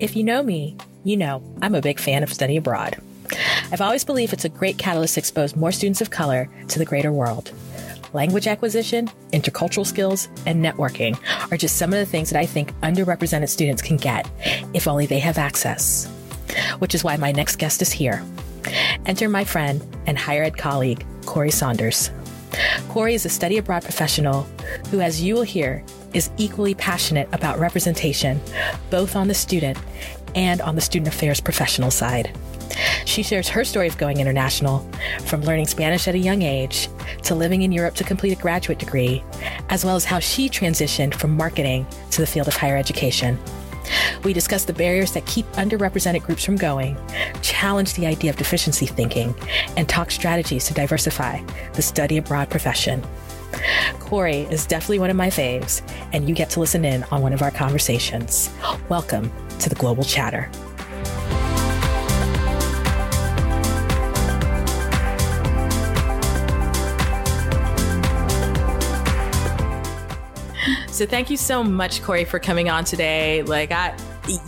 If you know me, you know I'm a big fan of study abroad. I've always believed it's a great catalyst to expose more students of color to the greater world. Language acquisition, intercultural skills, and networking are just some of the things that I think underrepresented students can get if only they have access. Which is why my next guest is here. Enter my friend and higher ed colleague, Kory Saunders. Kory is a study abroad professional who, as you will hear, is equally passionate about representation, both on the student and on the student affairs professional side. She shares her story of going international, from learning Spanish at a young age to living in Europe to complete a graduate degree, as well as how she transitioned from marketing to the field of higher education. We discuss the barriers that keep underrepresented groups from going, challenge the idea of deficiency thinking, and talk strategies to diversify the study abroad profession. Kory is definitely one of my faves, and you get to listen in on one of our conversations. Welcome to the Global Chatter. So thank you so much, Kory, for coming on today. Like I,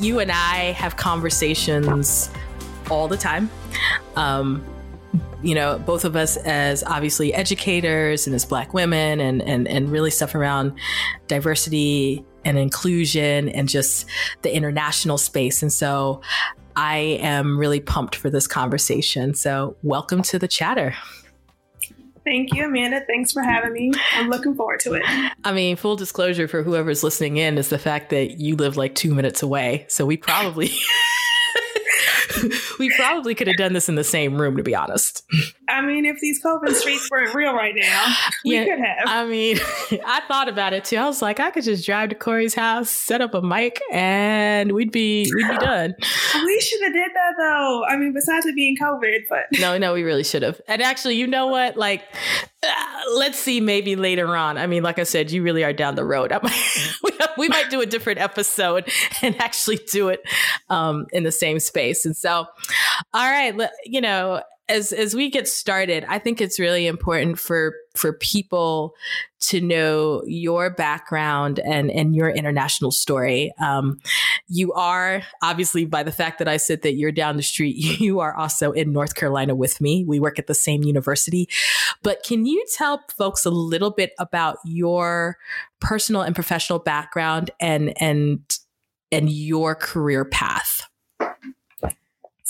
you and I have conversations all the time. Um, you know, both of us as obviously educators and as Black women, and and and really stuff around diversity and inclusion and just the international space. And so, I am really pumped for this conversation. So, welcome to the chatter. Thank you, Amanda. Thanks for having me. I'm looking forward to it. I mean, full disclosure for whoever's listening in is the fact that you live like two minutes away. So we probably. we probably could have done this in the same room, to be honest. I mean, if these COVID streets weren't real right now, we yeah, could have. I mean, I thought about it too. I was like, I could just drive to Kory's house, set up a mic, and we'd be we'd be done. We should have did that though. I mean, besides it being COVID, but no, no, we really should have. And actually, you know what? Like, uh, let's see, maybe later on. I mean, like I said, you really are down the road. Might, we might do a different episode and actually do it um, in the same space. And so, all right, you know, as as we get started, I think it's really important for for people to know your background and and your international story. Um, you are obviously by the fact that I said that you're down the street, you are also in North Carolina with me. We work at the same university. But can you tell folks a little bit about your personal and professional background and and and your career path?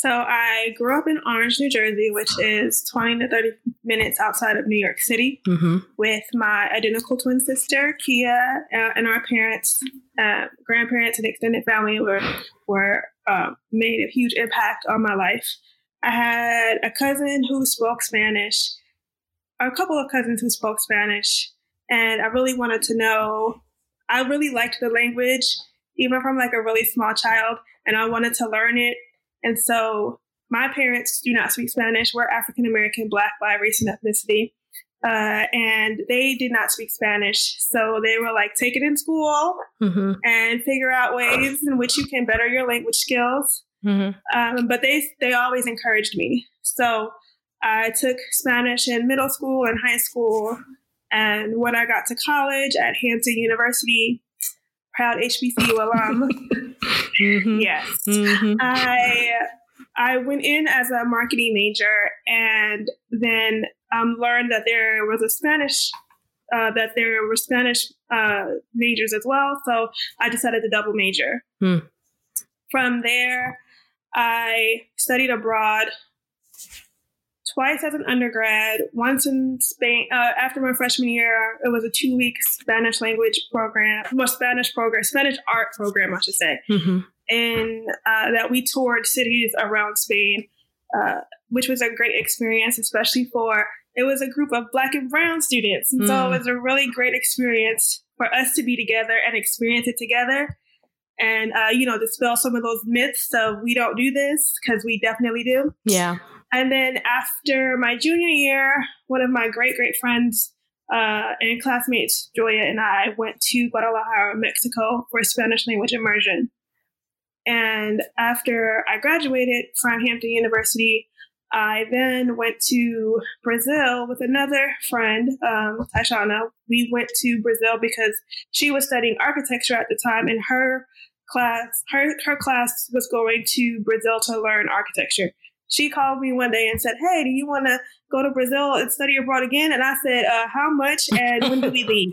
So I grew up in Orange, New Jersey, which is 20 to 30 minutes outside of New York City, mm-hmm. with my identical twin sister, Kia, uh, and our parents, uh, grandparents, and extended family were were uh, made a huge impact on my life. I had a cousin who spoke Spanish, a couple of cousins who spoke Spanish, and I really wanted to know. I really liked the language, even from like a really small child, and I wanted to learn it and so my parents do not speak Spanish. We're African American, Black, by race and ethnicity. uh, and they did not speak Spanish. So they were like, take it in school mm-hmm. and figure out ways in which you can better your language skills. Mm-hmm. Um, but they they always encouraged me. So I took Spanish in middle school and high school, and when I got to college at Hampton University, proud HBCU alum. mm-hmm. Yes, mm-hmm. I I went in as a marketing major, and then um, learned that there was a Spanish, uh, that there were Spanish uh, majors as well. So I decided to double major. Hmm. From there, I studied abroad twice as an undergrad, once in Spain. Uh, after my freshman year, it was a two week Spanish language program, well, Spanish program, Spanish art program, I should say. Mm-hmm. And uh, that we toured cities around Spain, uh, which was a great experience, especially for it was a group of black and brown students. And mm. so it hmm. was a really great experience for us to be together and experience it together. And, uh, you know, dispel some of those myths of we don't do this because we definitely do. Yeah. And then after my junior year, one of my great, great friends uh, and classmates, Joya and I, went to Guadalajara, Mexico for Spanish language immersion. And after I graduated from Hampton University, I then went to Brazil with another friend, um, Taishana. We went to Brazil because she was studying architecture at the time, and her class, her her class was going to Brazil to learn architecture. She called me one day and said, "Hey, do you want to go to Brazil and study abroad again?" And I said, uh, "How much? And when do we leave?"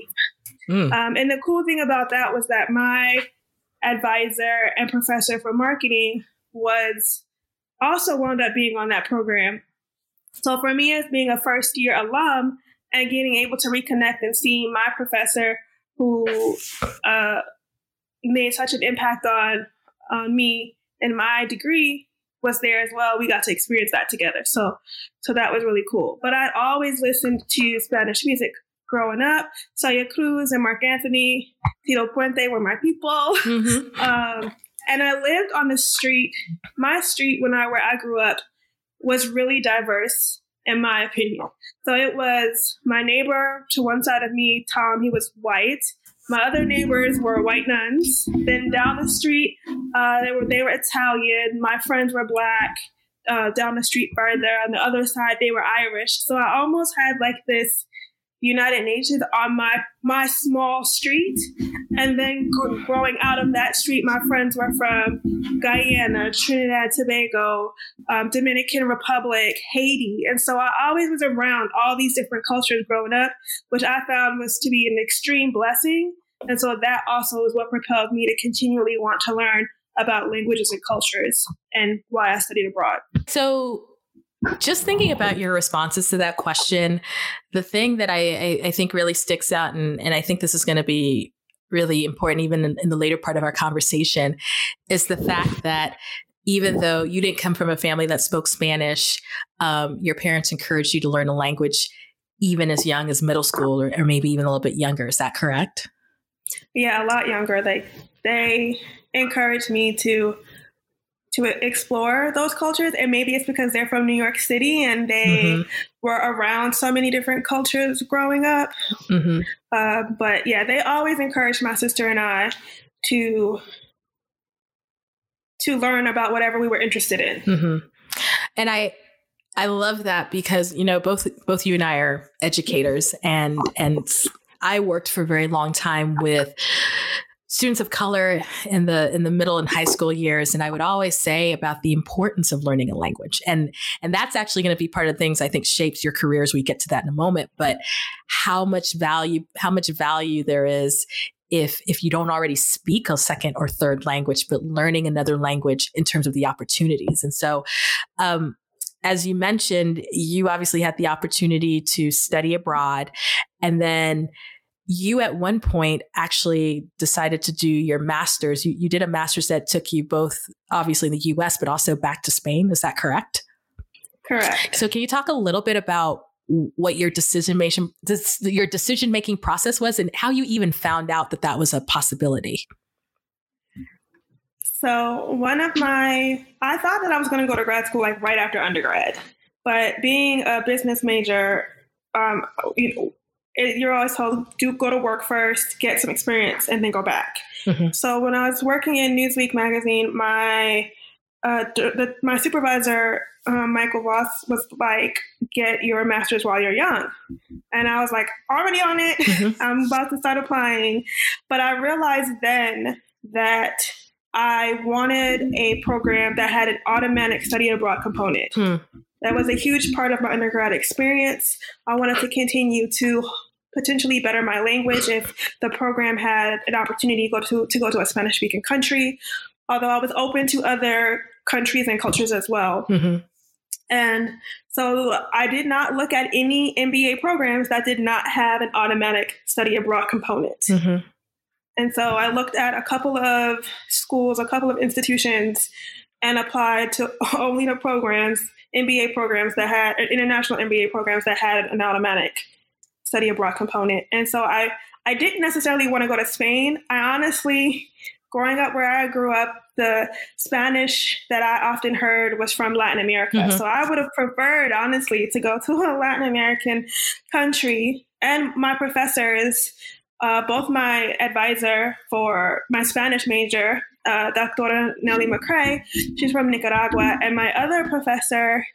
Mm. Um, and the cool thing about that was that my advisor and professor for marketing was also wound up being on that program. So for me, as being a first year alum and getting able to reconnect and see my professor who uh, made such an impact on on me and my degree was there as well. We got to experience that together. So so that was really cool. But I always listened to Spanish music growing up. Celia Cruz and Marc Anthony, Tito Puente were my people. Mm-hmm. Um, and I lived on the street. My street, when I where I grew up, was really diverse, in my opinion. So it was my neighbor to one side of me, Tom. He was white. My other neighbors were white nuns. Then down the street, uh, they were they were Italian. My friends were black. Uh, down the street further, on the other side, they were Irish. So I almost had like this United Nations on my my small street, and then growing out of that street, my friends were from Guyana, Trinidad, Tobago, um, Dominican Republic, Haiti, and so I always was around all these different cultures growing up, which I found was to be an extreme blessing. And so that also is what propelled me to continually want to learn about languages and cultures and why I studied abroad. So just thinking about your responses to that question, the thing that I, I, I think really sticks out, and, and I think this is going to be really important even in, in the later part of our conversation, is the fact that even though you didn't come from a family that spoke Spanish, um, your parents encouraged you to learn a language even as young as middle school or, or maybe even a little bit younger. Is that correct? Yeah, a lot younger. They they encouraged me to to explore those cultures. And maybe it's because they're from New York City and they mm-hmm. were around so many different cultures growing up. Mm-hmm. Uh, but yeah, they always encouraged my sister and I to to learn about whatever we were interested in. Mm-hmm. And I I love that because you know both both you and I are educators and and I worked for a very long time with students of color in the in the middle and high school years and i would always say about the importance of learning a language. And and that's actually going to be part of things i think shapes your career as we get to that in a moment but how much value how much value there is if if you don't already speak a second or third language but learning another language in terms of the opportunities. And so um, as you mentioned you obviously had the opportunity to study abroad and then you at one point actually decided to do your master's. You, you did a master's that took you both, obviously, in the US, but also back to Spain. Is that correct? Correct. So, can you talk a little bit about what your decision making your decision making process was, and how you even found out that that was a possibility? So, one of my, I thought that I was going to go to grad school like right after undergrad, but being a business major, um, you know, it, you're always told do go to work first, get some experience, and then go back. Mm-hmm. So when I was working in Newsweek magazine, my uh, the, my supervisor um, Michael Ross was like, "Get your master's while you're young," and I was like, "Already on it. Mm-hmm. I'm about to start applying." But I realized then that I wanted a program that had an automatic study abroad component. Hmm. That was a huge part of my undergrad experience. I wanted to continue to potentially better my language if the program had an opportunity to go to, to go to a Spanish speaking country. Although I was open to other countries and cultures as well. Mm-hmm. And so I did not look at any MBA programs that did not have an automatic study abroad component. Mm-hmm. And so I looked at a couple of schools, a couple of institutions, and applied to only the programs, MBA programs that had international MBA programs that had an automatic study abroad component. And so I, I didn't necessarily want to go to Spain. I honestly, growing up where I grew up, the Spanish that I often heard was from Latin America. Mm-hmm. So I would have preferred, honestly, to go to a Latin American country. And my professors, uh, both my advisor for my Spanish major, uh, Dr. Nelly McCrae, she's from Nicaragua, and my other professor,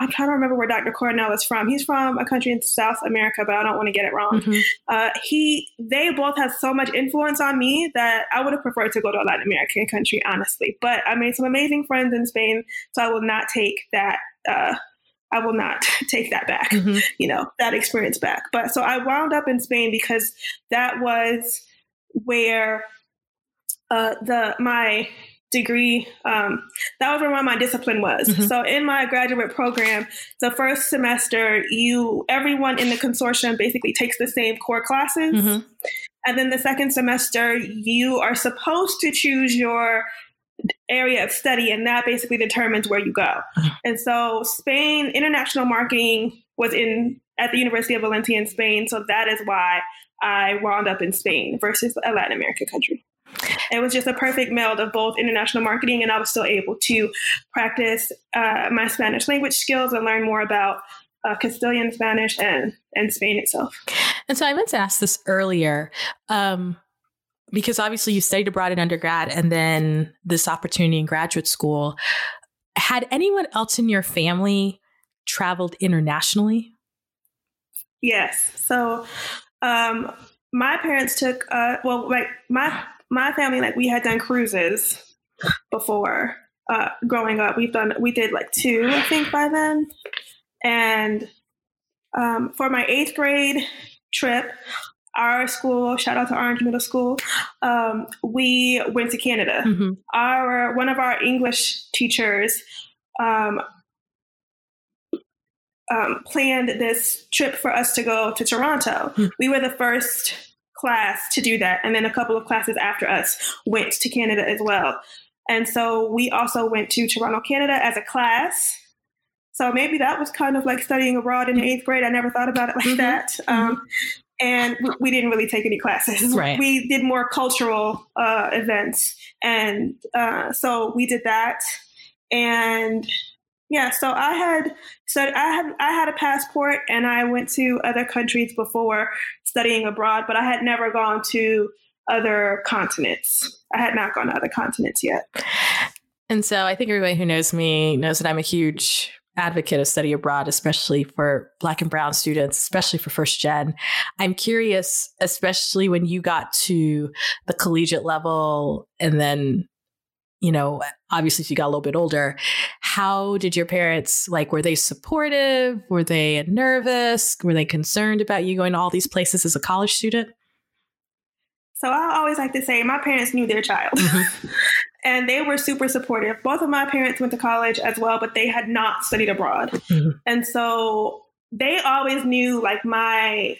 I'm trying to remember where Dr. Cornell is from. He's from a country in South America, but I don't want to get it wrong. Mm-hmm. Uh, he, they both have so much influence on me that I would have preferred to go to a Latin American country, honestly. But I made some amazing friends in Spain, so I will not take that. Uh, I will not take that back. Mm-hmm. You know that experience back. But so I wound up in Spain because that was where uh, the my degree. Um, that was where my discipline was. Mm-hmm. So in my graduate program, the first semester, you everyone in the consortium basically takes the same core classes, mm-hmm. and then the second semester, you are supposed to choose your area of study, and that basically determines where you go. Mm-hmm. And so Spain international marketing was in at the University of Valencia in Spain, so that is why I wound up in Spain versus a Latin American country. It was just a perfect meld of both international marketing, and I was still able to practice uh, my Spanish language skills and learn more about uh, Castilian Spanish and and Spain itself. And so I meant to ask this earlier. Um, because obviously you studied abroad in undergrad and then this opportunity in graduate school. Had anyone else in your family traveled internationally? Yes. So um, my parents took, uh, well, like my my family, like we had done cruises before uh, growing up. We've done, we did like two, I think, by then. And um, for my eighth grade trip, our school, shout out to Orange Middle School, um, we went to Canada. Mm-hmm. Our one of our English teachers um, um, planned this trip for us to go to Toronto. Mm-hmm. We were the first class to do that. And then a couple of classes after us went to Canada as well. And so we also went to Toronto, Canada as a class. So maybe that was kind of like studying abroad in eighth grade. I never thought about it like mm-hmm. that. Mm-hmm. Um, and we didn't really take any classes. Right. We did more cultural uh, events. And uh, so we did that. And yeah, so I had so I had I had a passport and I went to other countries before studying abroad, but I had never gone to other continents. I had not gone to other continents yet. And so I think everybody who knows me knows that I'm a huge advocate of study abroad, especially for Black and Brown students, especially for first gen. I'm curious, especially when you got to the collegiate level and then you know, obviously if you got a little bit older, how did your parents like were they supportive? Were they nervous? Were they concerned about you going to all these places as a college student? So I always like to say my parents knew their child. Mm-hmm. and they were super supportive. Both of my parents went to college as well, but they had not studied abroad. Mm-hmm. And so they always knew like my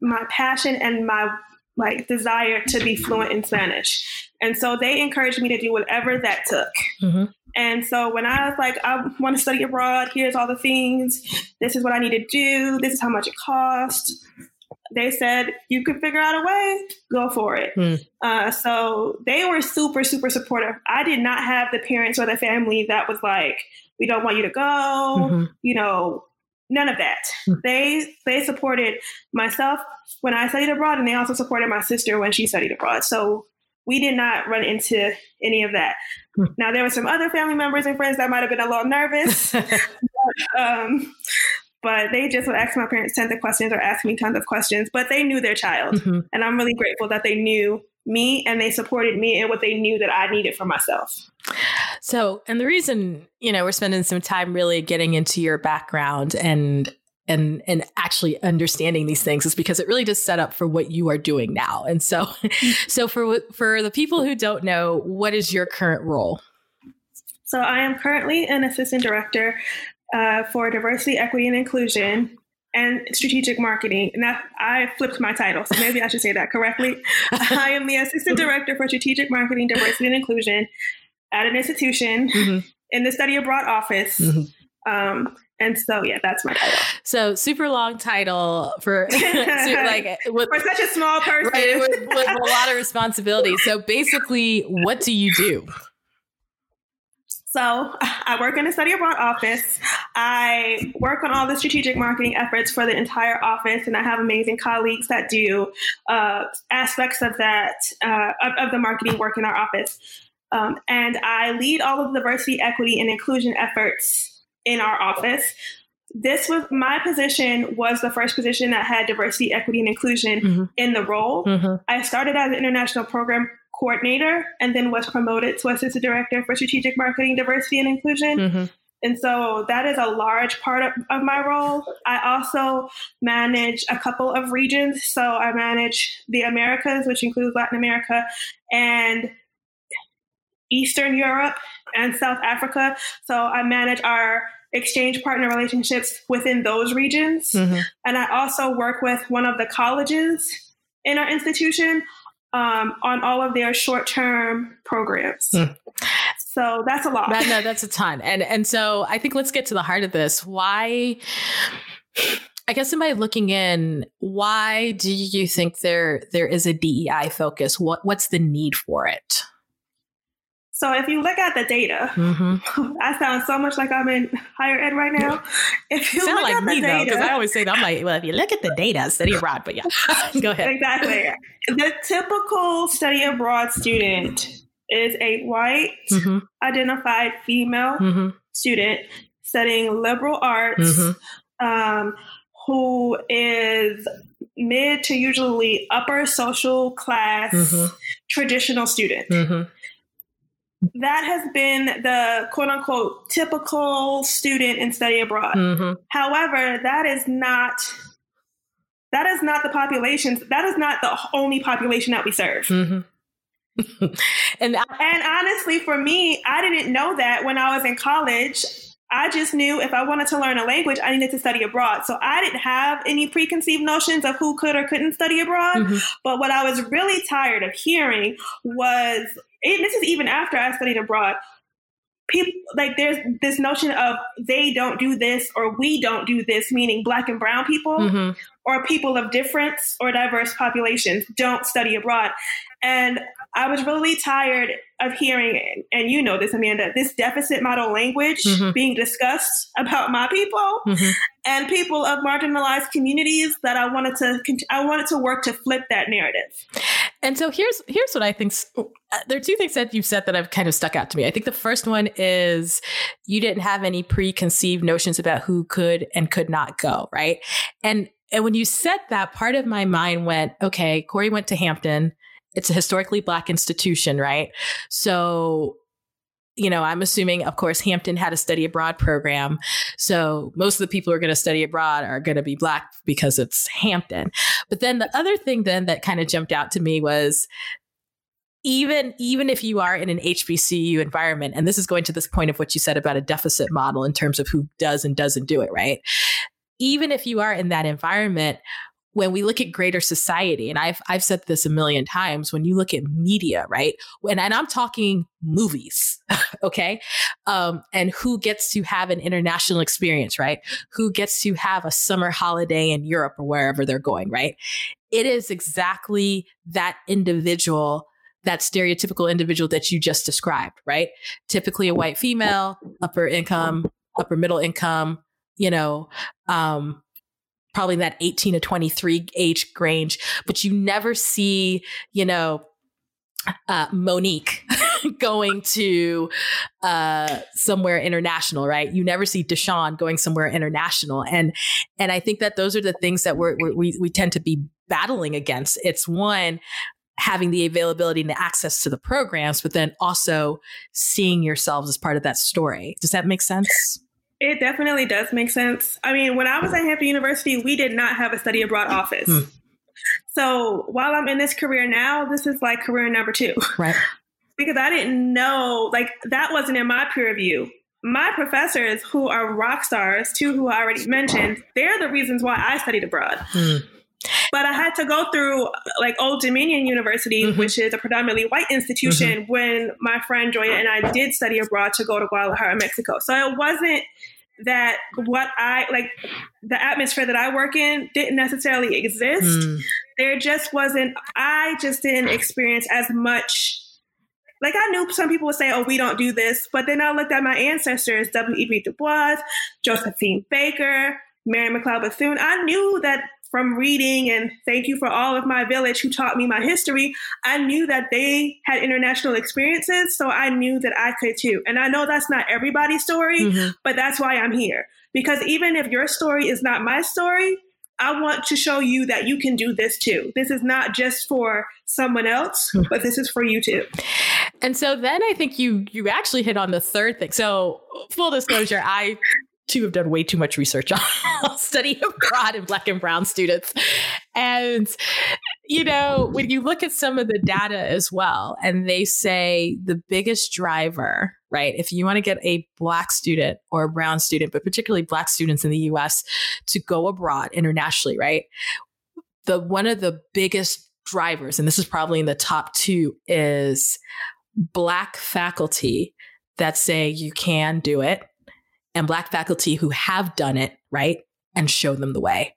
my passion and my like desire to be fluent in Spanish. And so they encouraged me to do whatever that took. Mm-hmm. And so when I was like, I want to study abroad, here's all the things, this is what I need to do, this is how much it costs. They said, you could figure out a way, go for it. Mm. Uh, so they were super, super supportive. I did not have the parents or the family that was like, we don't want you to go, mm-hmm. you know, none of that. Hmm. They they supported myself when I studied abroad, and they also supported my sister when she studied abroad. So we did not run into any of that. Hmm. Now there were some other family members and friends that might have been a little nervous, but, um, but they just would ask my parents tons of questions or ask me tons of questions. But they knew their child, mm-hmm. and I'm really grateful that they knew me and they supported me in what they knew that I needed for myself. So, and the reason, you know, we're spending some time really getting into your background and and and actually understanding these things is because it really does set up for what you are doing now. And so so for for the people who don't know, what is your current role? So I am currently an assistant director uh, for diversity, equity, and inclusion and strategic marketing. Now, I flipped my title, so maybe I should say that correctly. I am the assistant director for strategic marketing, diversity, and inclusion at an institution mm-hmm. in the study abroad office. Mm-hmm. Um, and so, yeah, that's my title. So, super long title for like with, for such a small person, right, with, with a lot of responsibility. So, basically, what do you do? So I work in a study abroad office. I work on all the strategic marketing efforts for the entire office, and I have amazing colleagues that do uh, aspects of that uh, of, of, the marketing work in our office. Um, and I lead all of the diversity, equity, and inclusion efforts in our office. This was my position was the first position that had diversity, equity, and inclusion mm-hmm. in the role. Mm-hmm. I started as an international program coordinator and then was promoted to assistant director for strategic marketing, diversity, and inclusion. Mm-hmm. And so that is a large part of, of, my role. I also manage a couple of regions. So I manage the Americas, which includes Latin America and Eastern Europe and South Africa. So I manage our exchange partner relationships within those regions. Mm-hmm. And I also work with one of the colleges in our institution um, on all of their short term programs. Mm. So that's a lot. That, no, that's a ton. And and so I think let's get to the heart of this. Why I guess somebody looking in, why do you think there there is a DEI focus? What what's the need for it? So if you look at the data, mm-hmm. I sound so much like I'm in higher ed right now. If you sound like me data, though, because I always say that I'm like, well, if you look at the data, study abroad. But yeah, go ahead. Exactly. The typical study abroad student is a white, mm-hmm. identified female mm-hmm. student studying liberal arts, mm-hmm. um, who is mid to usually upper social class mm-hmm. traditional student. That has been the quote unquote typical student in study abroad. Mm-hmm. However, that is not that is not the population. That is not the only population that we serve. Mm-hmm. and and honestly, for me, I didn't know that when I was in college. I just knew if I wanted to learn a language, I needed to study abroad. So I didn't have any preconceived notions of who could or couldn't study abroad. Mm-hmm. But what I was really tired of hearing was this is even after I studied abroad. People like there's this notion of they don't do this or we don't do this, meaning black and brown people mm-hmm. or people of difference or diverse populations don't study abroad. And I was really tired of hearing, and you know this, Amanda, this deficit model language mm-hmm. being discussed about my people mm-hmm. and people of marginalized communities. That I wanted to, I wanted to work to flip that narrative. And so here's here's what I think. Uh, there are two things that you said that have kind of stuck out to me. I think the first one is you didn't have any preconceived notions about who could and could not go, right? And and when you said that, part of my mind went, okay, Kory went to Hampton it's a historically black institution, right? So you know, I'm assuming, of course, Hampton had a study abroad program. So most of the people who are going to study abroad are going to be Black because it's Hampton. But then the other thing then that kind of jumped out to me was even even if you are in an HBCU environment, and this is going to this point of what you said about a deficit model in terms of who does and doesn't do it, right? Even if you are in that environment, when we look at greater society, and I've I've said this a million times, when you look at media, right? When and I'm talking movies, okay, um, and who gets to have an international experience, right? Who gets to have a summer holiday in Europe or wherever they're going, right? It is exactly that individual that stereotypical individual that you just described, right? Typically a white female, upper income, upper middle income, you know, um, probably that 18 to 23 age range, but you never see, you know, uh, Monique going to uh, somewhere international, right? You never see Deshawn going somewhere international, and and I think that those are the things that we're, we we tend to be battling against. It's one having the availability and the access to the programs, but then also seeing yourselves as part of that story. Does that make sense? It definitely does make sense. I mean, when I was at Hampton University, we did not have a study abroad office. Hmm. So while I'm in this career now, this is like career number two. Right. because I didn't know, like, that wasn't in my peer review. My professors, who are rock stars, two who I already mentioned, they're the reasons why I studied abroad. Hmm. But I had to go through like Old Dominion University, mm-hmm. which is a predominantly white institution, mm-hmm. when my friend Joya and I did study abroad to go to Guadalajara, Mexico. So it wasn't that what I like the atmosphere that I work in didn't necessarily exist. Mm. There just wasn't, I just didn't experience as much. Like I knew some people would say, oh, we don't do this. But then I looked at my ancestors, W.E.B. Du Bois, Josephine Baker, Mary McLeod Bethune. I knew that from reading and thank you for all of my village who taught me my history, I knew that they had international experiences. So I knew that I could too. And I know that's not everybody's story, mm-hmm. but that's why I'm here. Because even if your story is not my story, I want to show you that you can do this too. This is not just for someone else, hmm. but this is for you too. And so then I think you you actually hit on the third thing. So full disclosure, I too have done way too much research on study abroad and black and brown students. And, you know, when you look at some of the data as well, and they say the biggest driver, right, if you want to get a black student or a brown student, but particularly black students in the US to go abroad internationally, right? The one of the biggest drivers, and this is probably in the top two, is black faculty that say you can do it and black faculty who have done it, right? And show them the way.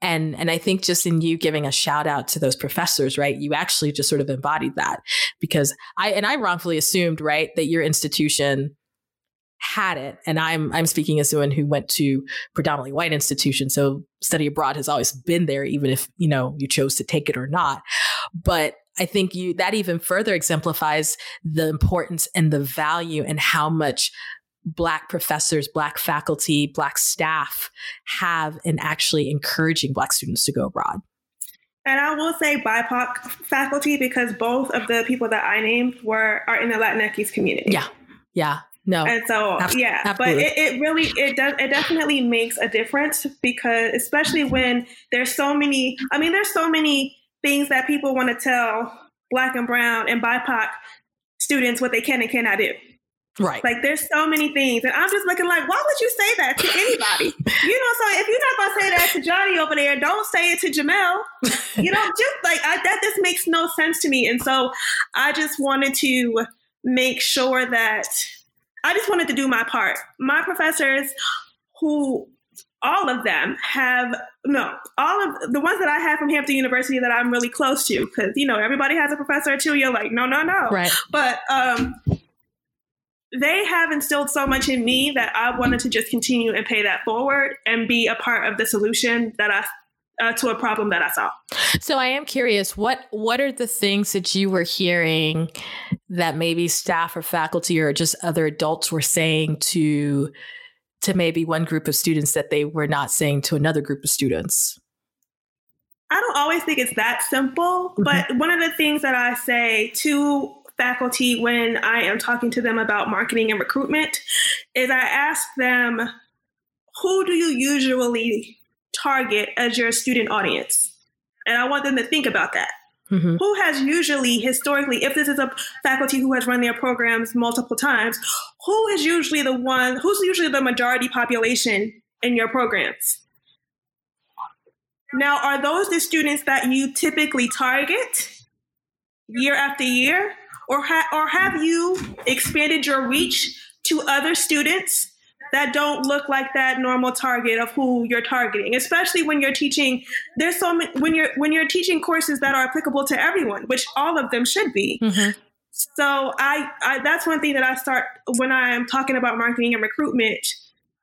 And and I think just in you giving a shout out to those professors, right? You actually just sort of embodied that because I and I wrongfully assumed, right, that your institution had it. And I'm I'm speaking as someone who went to predominantly white institutions. So study abroad has always been there, even if, you know, you chose to take it or not. But I think you that even further exemplifies the importance and the value and how much Black professors, Black faculty, Black staff have in actually encouraging Black students to go abroad? And I will say BIPOC faculty because both of the people that I named were are in the Latinx community. Yeah, yeah, no. And so ab- yeah, absolutely. but it, it, really it does it definitely makes a difference because especially when there's so many. I mean, there's so many things that people want to tell Black and Brown and BIPOC students what they can and cannot do. Right. Like there's so many things. And I'm just looking like, why would you say that to anybody? you know, so if you're not gonna say that to Johnny over there, don't say it to Jamel. You know, just like I, that this makes no sense to me. And so I just wanted to make sure that I just wanted to do my part. My professors who all of them have no all of the ones that i have from hampton university that i'm really close to because you know everybody has a professor or two you're like no no no right but um they have instilled so much in me that I wanted to just continue and pay that forward and be a part of the solution that I uh, to a problem that I saw. So I am curious what what are the things that you were hearing that maybe staff or faculty or just other adults were saying to to maybe one group of students that they were not saying to another group of students? I don't always think it's that simple, mm-hmm. but one of the things that I say to faculty when I am talking to them about marketing and recruitment is I ask them, who do you usually target as your student audience? And I want them to think about that. Mm-hmm. Who has usually, historically, if this is a faculty who has run their programs multiple times, who is usually the one, who's usually the majority population in your programs? Now, are those the students that you typically target year after year? Or ha- or have you expanded your reach to other students that don't look like that normal target of who you're targeting especially when you're teaching there's so many when you're when you're teaching courses that are applicable to everyone which all of them should be mm-hmm. so I, I that's one thing that i start when i'm talking about marketing and recruitment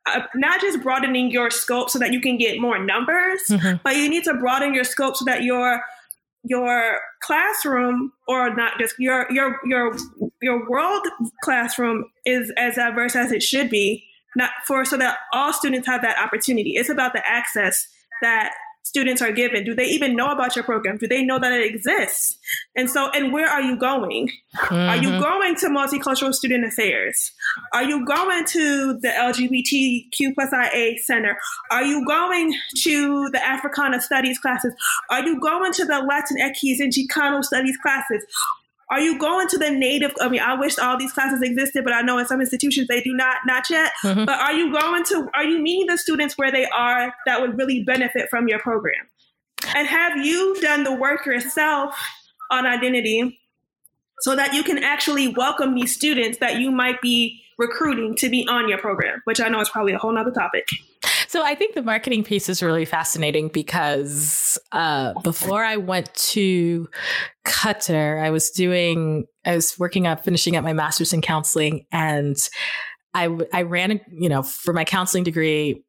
uh, not just broadening your scope so that you can get more numbers, mm-hmm. but you need to broaden your scope so that your your classroom or not just your your your your world classroom is as diverse as it should be not for so that all students have that opportunity. It's about the access that students are given? Do they even know about your program? Do they know that it exists? And so, and where are you going? Mm-hmm. Are you mm-hmm. going to multicultural student affairs? Are you going to the LGBTQ plus IA center? Are you going to the Africana studies classes? Are you going to the Latin Latinx and Chicano studies classes? Are you going to the native? I mean, I wish all these classes existed, but I know in some institutions they do not, not yet. Mm-hmm. But are you going to, are you meeting the students where they are that would really benefit from your program? And have you done the work yourself on identity so that you can actually welcome these students that you might be recruiting to be on your program, which I know is probably a whole nother topic. So I think the marketing piece is really fascinating because uh, before I went to Qatar, I was doing, I was working on finishing up my master's in counseling, and I I ran, you know, for my counseling degree.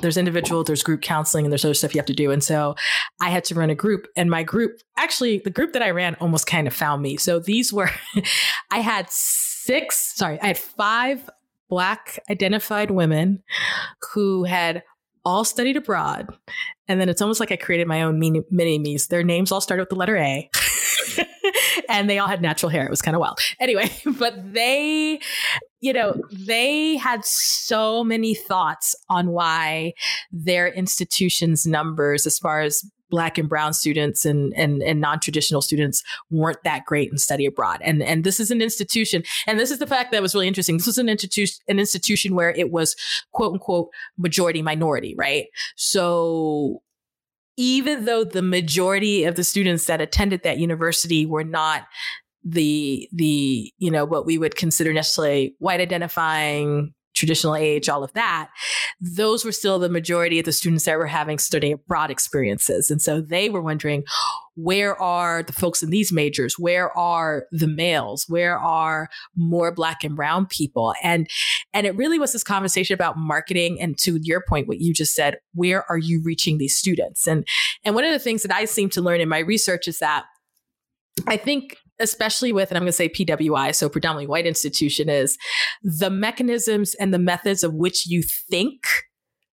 There's individual, there's group counseling, and there's other stuff you have to do. And so I had to run a group, and my group, actually, the group that I ran almost kind of found me. So these were, I had six, sorry, I had five Black identified women who had all studied abroad. And then it's almost like I created my own mini, me's. Their names all started with the letter A. and they all had natural hair. It was kind of wild. Anyway, but they, you know, they had so many thoughts on why their institution's numbers, as far as black and brown students and, and, and non-traditional students weren't that great in study abroad. And, and this is an institution. And this is the fact that was really interesting. This was an institution, an institution where it was quote unquote majority minority, right? So even though the majority of the students that attended that university were not the the you know what we would consider necessarily white identifying traditional age, all of that, those were still the majority of the students that were having study abroad experiences. And so they were wondering, where are the folks in these majors? Where are the males? Where are more black and brown people? And and it really was this conversation about marketing and to your point, what you just said, where are you reaching these students? And and one of the things that I seem to learn in my research is that I think especially with, and I'm going to say PWI, so predominantly white institution, is the mechanisms and the methods of which you think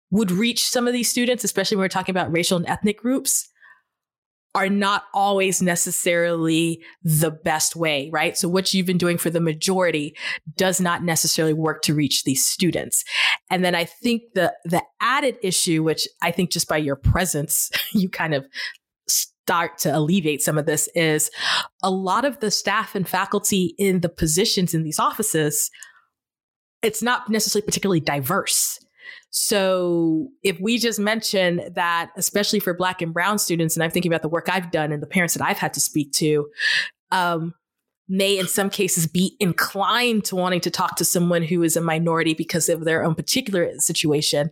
would reach some of these students, especially when we're talking about racial and ethnic groups, are not always necessarily the best way, right? So what you've been doing for the majority does not necessarily work to reach these students. And then I think the the added issue, which I think just by your presence, you kind of start to alleviate some of this is a lot of the staff and faculty in the positions in these offices, it's not necessarily particularly diverse. So if we just mention that, especially for black and brown students, and I'm thinking about the work I've done and the parents that I've had to speak to, um, may in some cases be inclined to wanting to talk to someone who is a minority because of their own particular situation.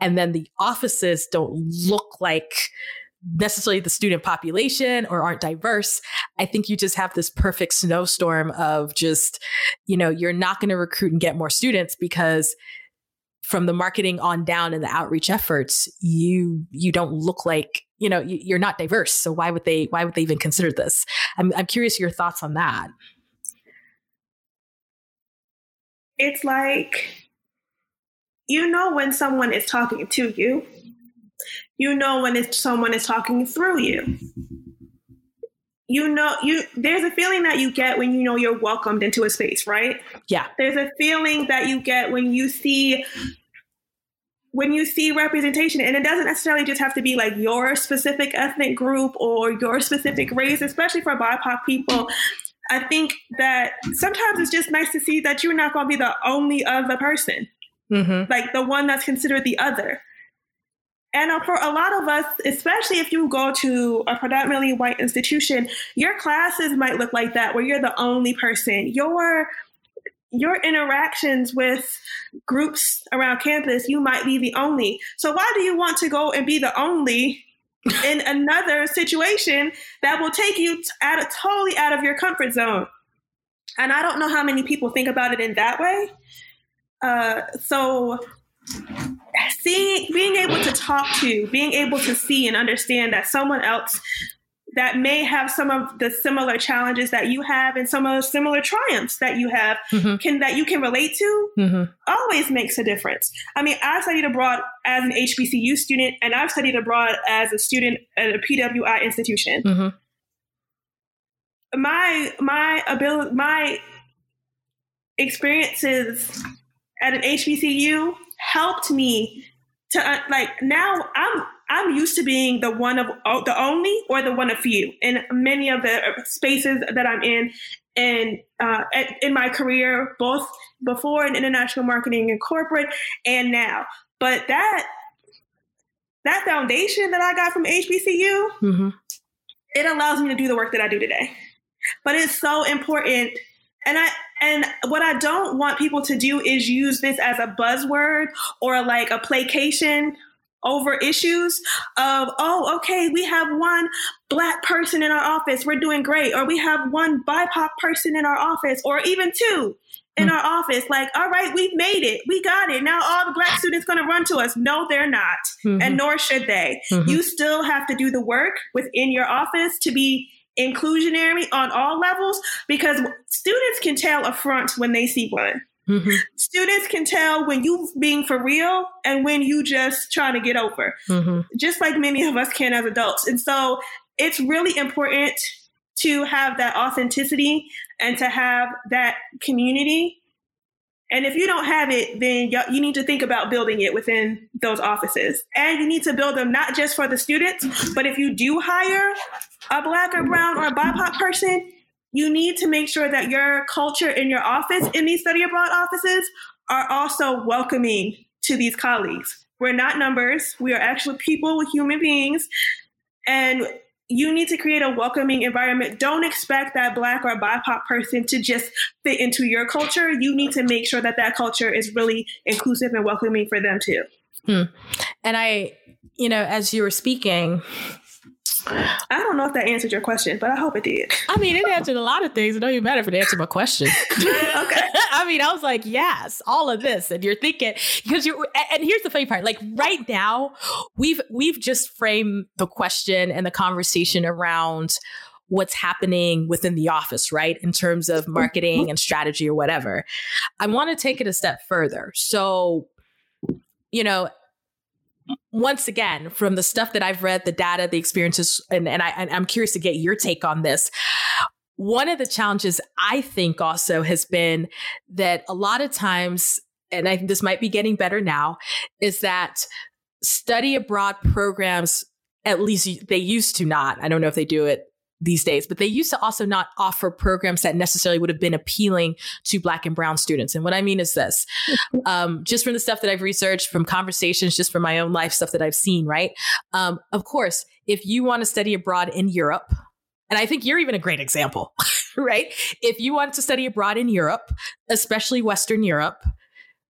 And then the offices don't look like necessarily the student population or aren't diverse. I think you just have this perfect snowstorm of just, you know, you're not going to recruit and get more students because from the marketing on down and the outreach efforts, you you don't look like you know you, are not diverse. So why would they why would they even consider this? I'm I'm curious your thoughts on that. It's like you know when someone is talking to you you know when it's someone is talking through you. You know, you there's a feeling that you get when you know you're welcomed into a space, right? Yeah. There's a feeling that you get when you see when you see representation and it doesn't necessarily just have to be like your specific ethnic group or your specific race especially for bipoc people i think that sometimes it's just nice to see that you're not going to be the only other person mm-hmm. like the one that's considered the other and uh, for a lot of us, especially if you go to a predominantly white institution, your classes might look like that, where you're the only person. Your your interactions with groups around campus, you might be the only. So why do you want to go and be the only in another situation that will take you out of, totally out of your comfort zone? And I don't know how many people think about it in that way. Uh, so seeing being able to talk to being able to see and understand that someone else that may have some of the similar challenges that you have and some of the similar triumphs that you have mm-hmm. can that you can relate to mm-hmm. always makes a difference. I mean, I studied abroad as an HBCU student and I've studied abroad as a student at a PWI institution. Mm-hmm. My my ability my experiences at an HBCU helped me to uh, like now I'm I'm used to being the one of the only or the one of few in many of the spaces that I'm in and uh, in my career, both before in international marketing and corporate and now. But that that foundation that I got from HBCU, mm-hmm. it allows me to do the work that I do today. But it's so important, and I and what I don't want people to do is use this as a buzzword or like a placation over issues of, oh, okay, we have one black person in our office, we're doing great. Or we have one BIPOC person in our office, or even two in mm-hmm. our office. Like, all right, we've made it. We got it. Now all the black students gonna run to us. No, they're not. Mm-hmm. And nor should they. Mm-hmm. You still have to do the work within your office to be inclusionary on all levels because students can tell a front when they see one. Mm-hmm. Students can tell when you being for real and when you just trying to get over, mm-hmm. just like many of us can as adults. And so it's really important to have that authenticity and to have that community. And if you don't have it, then you need to think about building it within those offices. And you need to build them not just for the students, but if you do hire a black or brown or a BIPOC person, you need to make sure that your culture in your office, in these study abroad offices, are also welcoming to these colleagues. We're not numbers, we are actually people, human beings. And you need to create a welcoming environment. Don't expect that Black or BIPOC person to just fit into your culture. You need to make sure that that culture is really inclusive and welcoming for them too. Hmm. And I, you know, as you were speaking, I don't know if that answered your question, but I hope it did. I mean, it answered a lot of things. It don't even matter if it answered my question. okay. I mean, I was like, yes, all of this. And you're thinking, because you're, and here's the funny part. Like right now, we've, we've just framed the question and the conversation around what's happening within the office, right? In terms of marketing and strategy or whatever. I want to take it a step further. So, you know, once again, from the stuff that I've read, the data, the experiences, and, and I, I'm curious to get your take on this. One of the challenges I think also has been that a lot of times, and I think this might be getting better now, is that study abroad programs, at least they used to not, I don't know if they do it these days, but they used to also not offer programs that necessarily would have been appealing to Black and Brown students. And what I mean is this um, just from the stuff that I've researched, from conversations, just from my own life stuff that I've seen, right? Um, of course, if you want to study abroad in Europe, and I think you're even a great example, right? If you want to study abroad in Europe, especially Western Europe,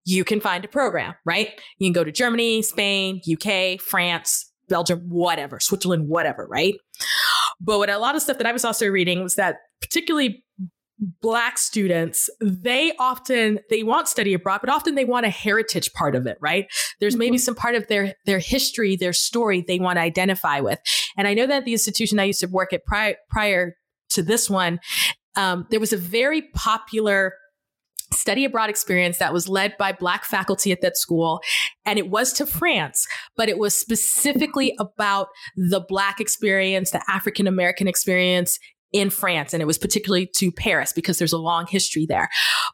you can find a program, right? You can go to Germany, Spain, UK, France, Belgium, whatever, Switzerland, whatever, right? But what a lot of stuff that I was also reading was that particularly black students they often they want study abroad but often they want a heritage part of it right there's maybe mm-hmm. some part of their their history their story they want to identify with and i know that the institution i used to work at prior prior to this one um, there was a very popular study abroad experience that was led by black faculty at that school and it was to France but it was specifically about the black experience the African American experience in France and it was particularly to Paris because there's a long history there.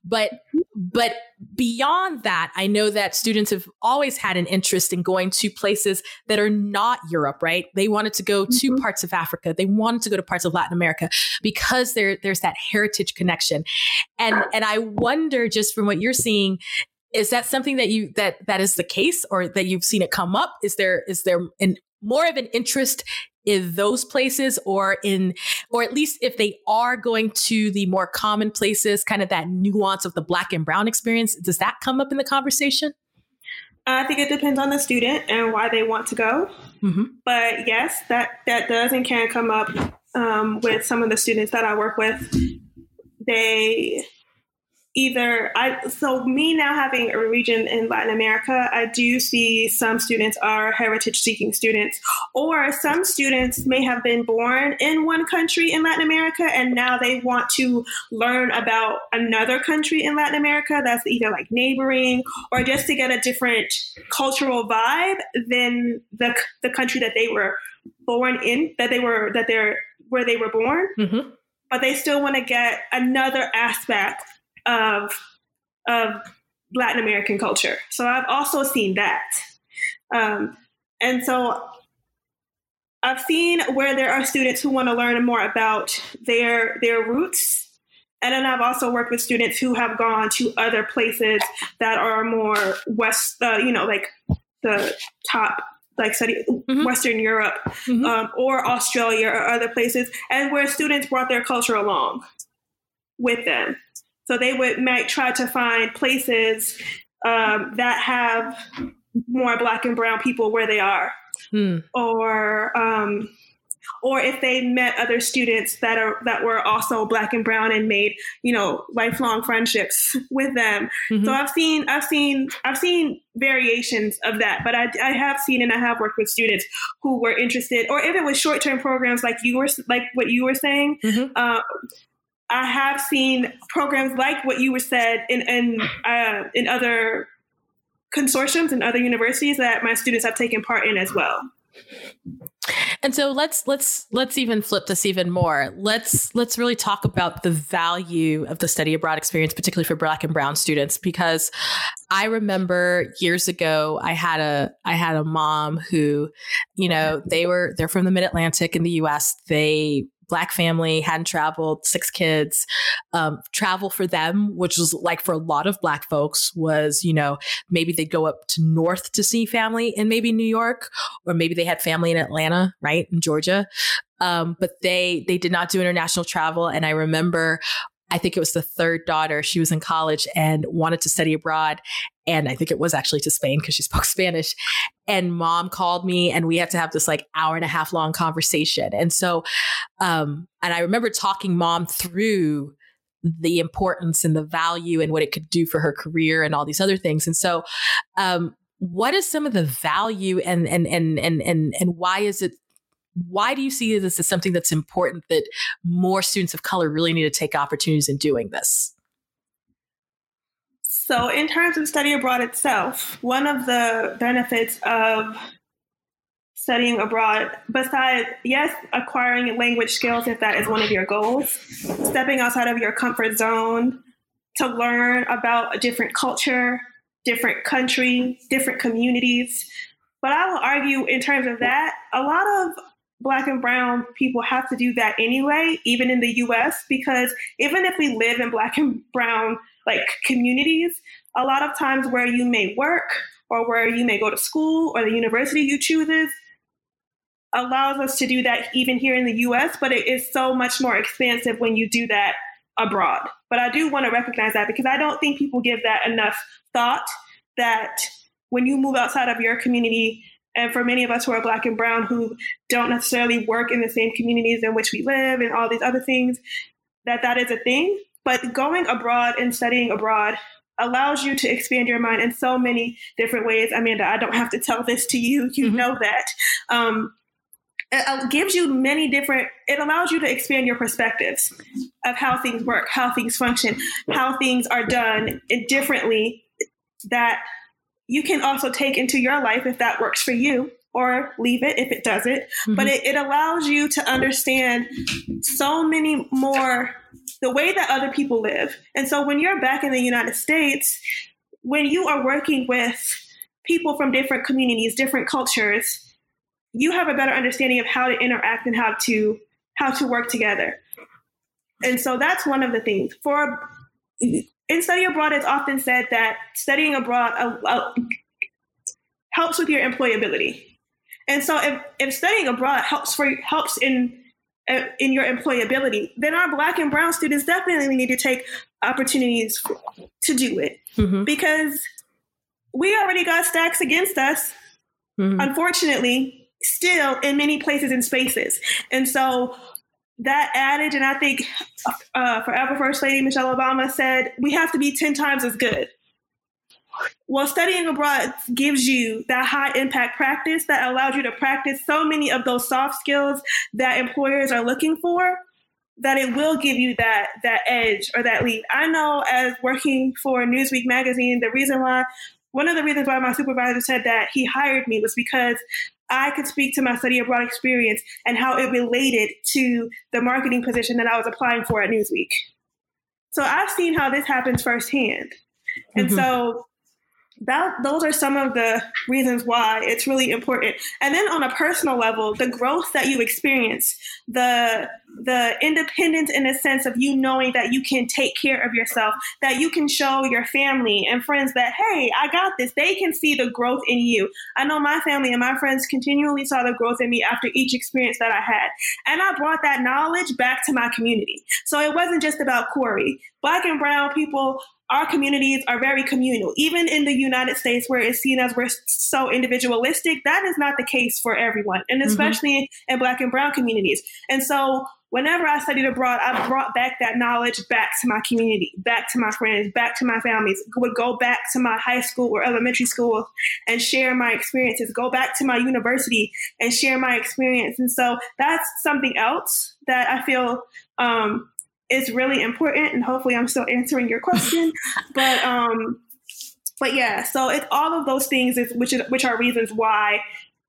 But but beyond that I know that students have always had an interest in going to places that are not Europe right? They wanted to go mm-hmm. to parts of Africa. They wanted to go to parts of Latin America because there there's that heritage connection. And and I wonder just from what you're seeing is that something that you that that is the case or that you've seen it come up? Is there is there an more of an interest in those places or in or at least if they are going to the more common places kind of that nuance of the black and brown experience does that come up in the conversation? I think it depends on the student and why they want to go. Mm-hmm. but yes that that does and can come up um, with some of the students that i work with. They either I so me now having a region in Latin America, I do see some students are heritage seeking students, or some students may have been born in one country in Latin America and now they want to learn about another country in Latin America that's either like neighboring or just to get a different cultural vibe than the the country that they were born in, that they were that they're where they were born. Mm-hmm. But they still want to get another aspect of of Latin American culture. So I've also seen that, um, and so I've seen where there are students who want to learn more about their their roots. And then I've also worked with students who have gone to other places that are more west, uh, you know, like the top like study mm-hmm. Western Europe mm-hmm. um, or Australia or other places, and where students brought their culture along with them. So they would might try to find places um, that have more black and brown people where they are, hmm. or um, or if they met other students that are that were also black and brown and made you know lifelong friendships with them. Mm-hmm. So I've seen I've seen I've seen variations of that, but I, I have seen and I have worked with students who were interested, or if it was short term programs like you were like what you were saying. Mm-hmm. Uh, I have seen programs like what you were said in in, uh, in other consortiums and other universities that my students have taken part in as well. And so let's let's let's even flip this even more. Let's let's really talk about the value of the study abroad experience, particularly for Black and Brown students, because I remember years ago I had a I had a mom who, you know, they were they're from the Mid Atlantic in the U.S. They black family, hadn't traveled, six kids. Um, travel for them, which was like for a lot of black folks, was, you know, maybe they'd go up to north to see family in maybe New York, or maybe they had family in Atlanta, right? In Georgia. Um, but they they did not do international travel. And I remember I think it was the third daughter. She was in college and wanted to study abroad. And I think it was actually to Spain because she spoke Spanish. And mom called me and we had to have this like hour and a half long conversation. And so, um, and I remember talking mom through the importance and the value and what it could do for her career and all these other things. And so, um, what is some of the value and and and and and and why is it why do you see this as something that's important that more students of color really need to take opportunities in doing this? So, in terms of study abroad itself, one of the benefits of studying abroad, besides, yes, acquiring language skills if that is one of your goals, stepping outside of your comfort zone to learn about a different culture, different country, different communities. But I will argue, in terms of that, a lot of black and brown people have to do that anyway, even in the US, because even if we live in black and brown like communities, a lot of times where you may work or where you may go to school or the university you chooses allows us to do that even here in the US, but it is so much more expansive when you do that abroad. But I do want to recognize that because I don't think people give that enough thought that when you move outside of your community, and for many of us who are black and brown who don't necessarily work in the same communities in which we live and all these other things, that that is a thing. But going abroad and studying abroad allows you to expand your mind in so many different ways. Amanda, I don't have to tell this to you. You mm-hmm. know that. Um, it gives you many different it allows you to expand your perspectives of how things work how things function how things are done differently that you can also take into your life if that works for you or leave it if it doesn't. Mm-hmm. But it, it allows you to understand so many more the way that other people live. And so when you're back in the United States, when you are working with people from different communities, different cultures, you have a better understanding of how to interact and how to how to work together. And so that's one of the things. For in study abroad, it's often said that studying abroad uh, uh, helps with your employability. And so, if, if studying abroad helps for helps in uh, in your employability, then our Black and Brown students definitely need to take opportunities to do it mm-hmm. because we already got stacks against us. Mm-hmm. Unfortunately, still in many places and spaces, and so that adage, and I think uh, forever First Lady Michelle Obama said, we have to be 10 times as good. Well, studying abroad gives you that high impact practice that allows you to practice so many of those soft skills that employers are looking for that it will give you that that edge or that lead. I know as working for Newsweek magazine, the reason why one of the reasons why my supervisor said that he hired me was because I could speak to my study abroad experience and how it related to the marketing position that I was applying for at Newsweek. So I've seen how this happens firsthand. And mm-hmm. so that those are some of the reasons why it's really important. And then on a personal level the growth that you experience the the independence in a sense of you knowing that you can take care of yourself that you can show your family and friends that hey i got this. They can see the growth in you. I know my family and my friends continually saw the growth in me after each experience that i had. And i brought that knowledge back to my community. So it wasn't just about Kory. Black and brown people our communities are very communal. Even in the United States, where it's seen as we're so individualistic, that is not the case for everyone, and mm-hmm. especially mm-hmm. in Black and Brown communities. And so, whenever I studied abroad, I brought back that knowledge back to my community, back to my friends, back to my families. Would go back to my high school or elementary school and share my experiences. Go back to my university and share my experience. And so, that's something else that I feel um, is really important and hopefully I'm still answering your question. but um but yeah, so it's all of those things is which is which are reasons why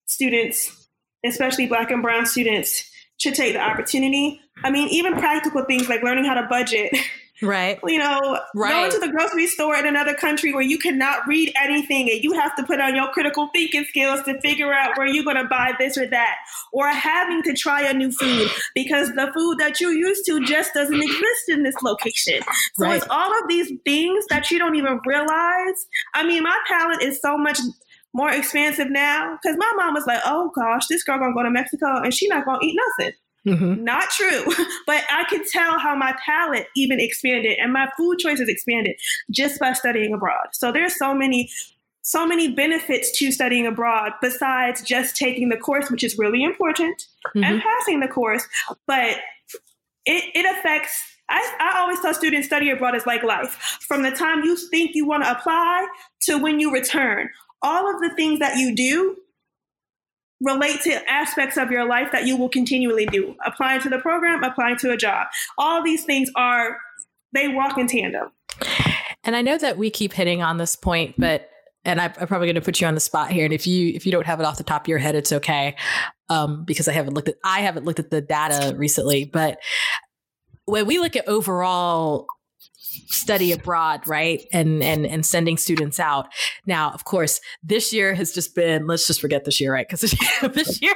students, especially black and brown students, should take the opportunity. I mean, even practical things like learning how to budget Right. You know, right. going to the grocery store in another country where you cannot read anything and you have to put on your critical thinking skills to figure out where you're going to buy this or that, or having to try a new food because the food that you're used to just doesn't exist in this location. So right. it's all of these things that you don't even realize. I mean, my palate is so much more expansive now because my mom was like, "Oh gosh, this girl gonna go to Mexico and she not gonna eat nothing." Mm-hmm. Not true. But I could tell how my palate even expanded and my food choices expanded just by studying abroad. So there's so many so many benefits to studying abroad besides just taking the course, which is really important, mm-hmm. and passing the course. But it, it affects I, I, always tell students study abroad is like life. From the time you think you want to apply to when you return, all of the things that you do relate to aspects of your life that you will continually do. Applying to the program, applying to a job. All these things are, they walk in tandem. And I know that we keep hitting on this point, but and I, am probably going to put you on the spot here. And if you if you don't have it off the top of your head, it's okay, um, because I haven't looked at I haven't looked at the data recently. But when we look at overall study abroad, right? And and and sending students out. Now, of course, this year has just been let's just forget this year, right? Because this year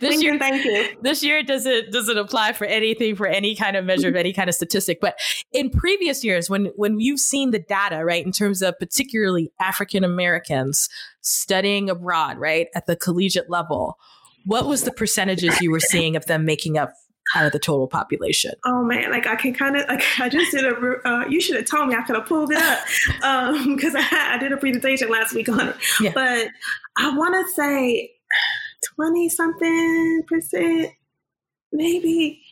this thank year you, thank you. This year doesn't doesn't apply for anything for any kind of measure of any kind of statistic. But in previous years, when when you've seen the data, right, in terms of particularly African Americans studying abroad, right, at the collegiate level, what was the percentages you were seeing of them making up out of the total population? Oh man, like I can kind of like I just did a. Uh, you should have told me I could have pulled it up because um, I, I, did a presentation last week on it. Yeah. But I want to say twenty something percent, maybe.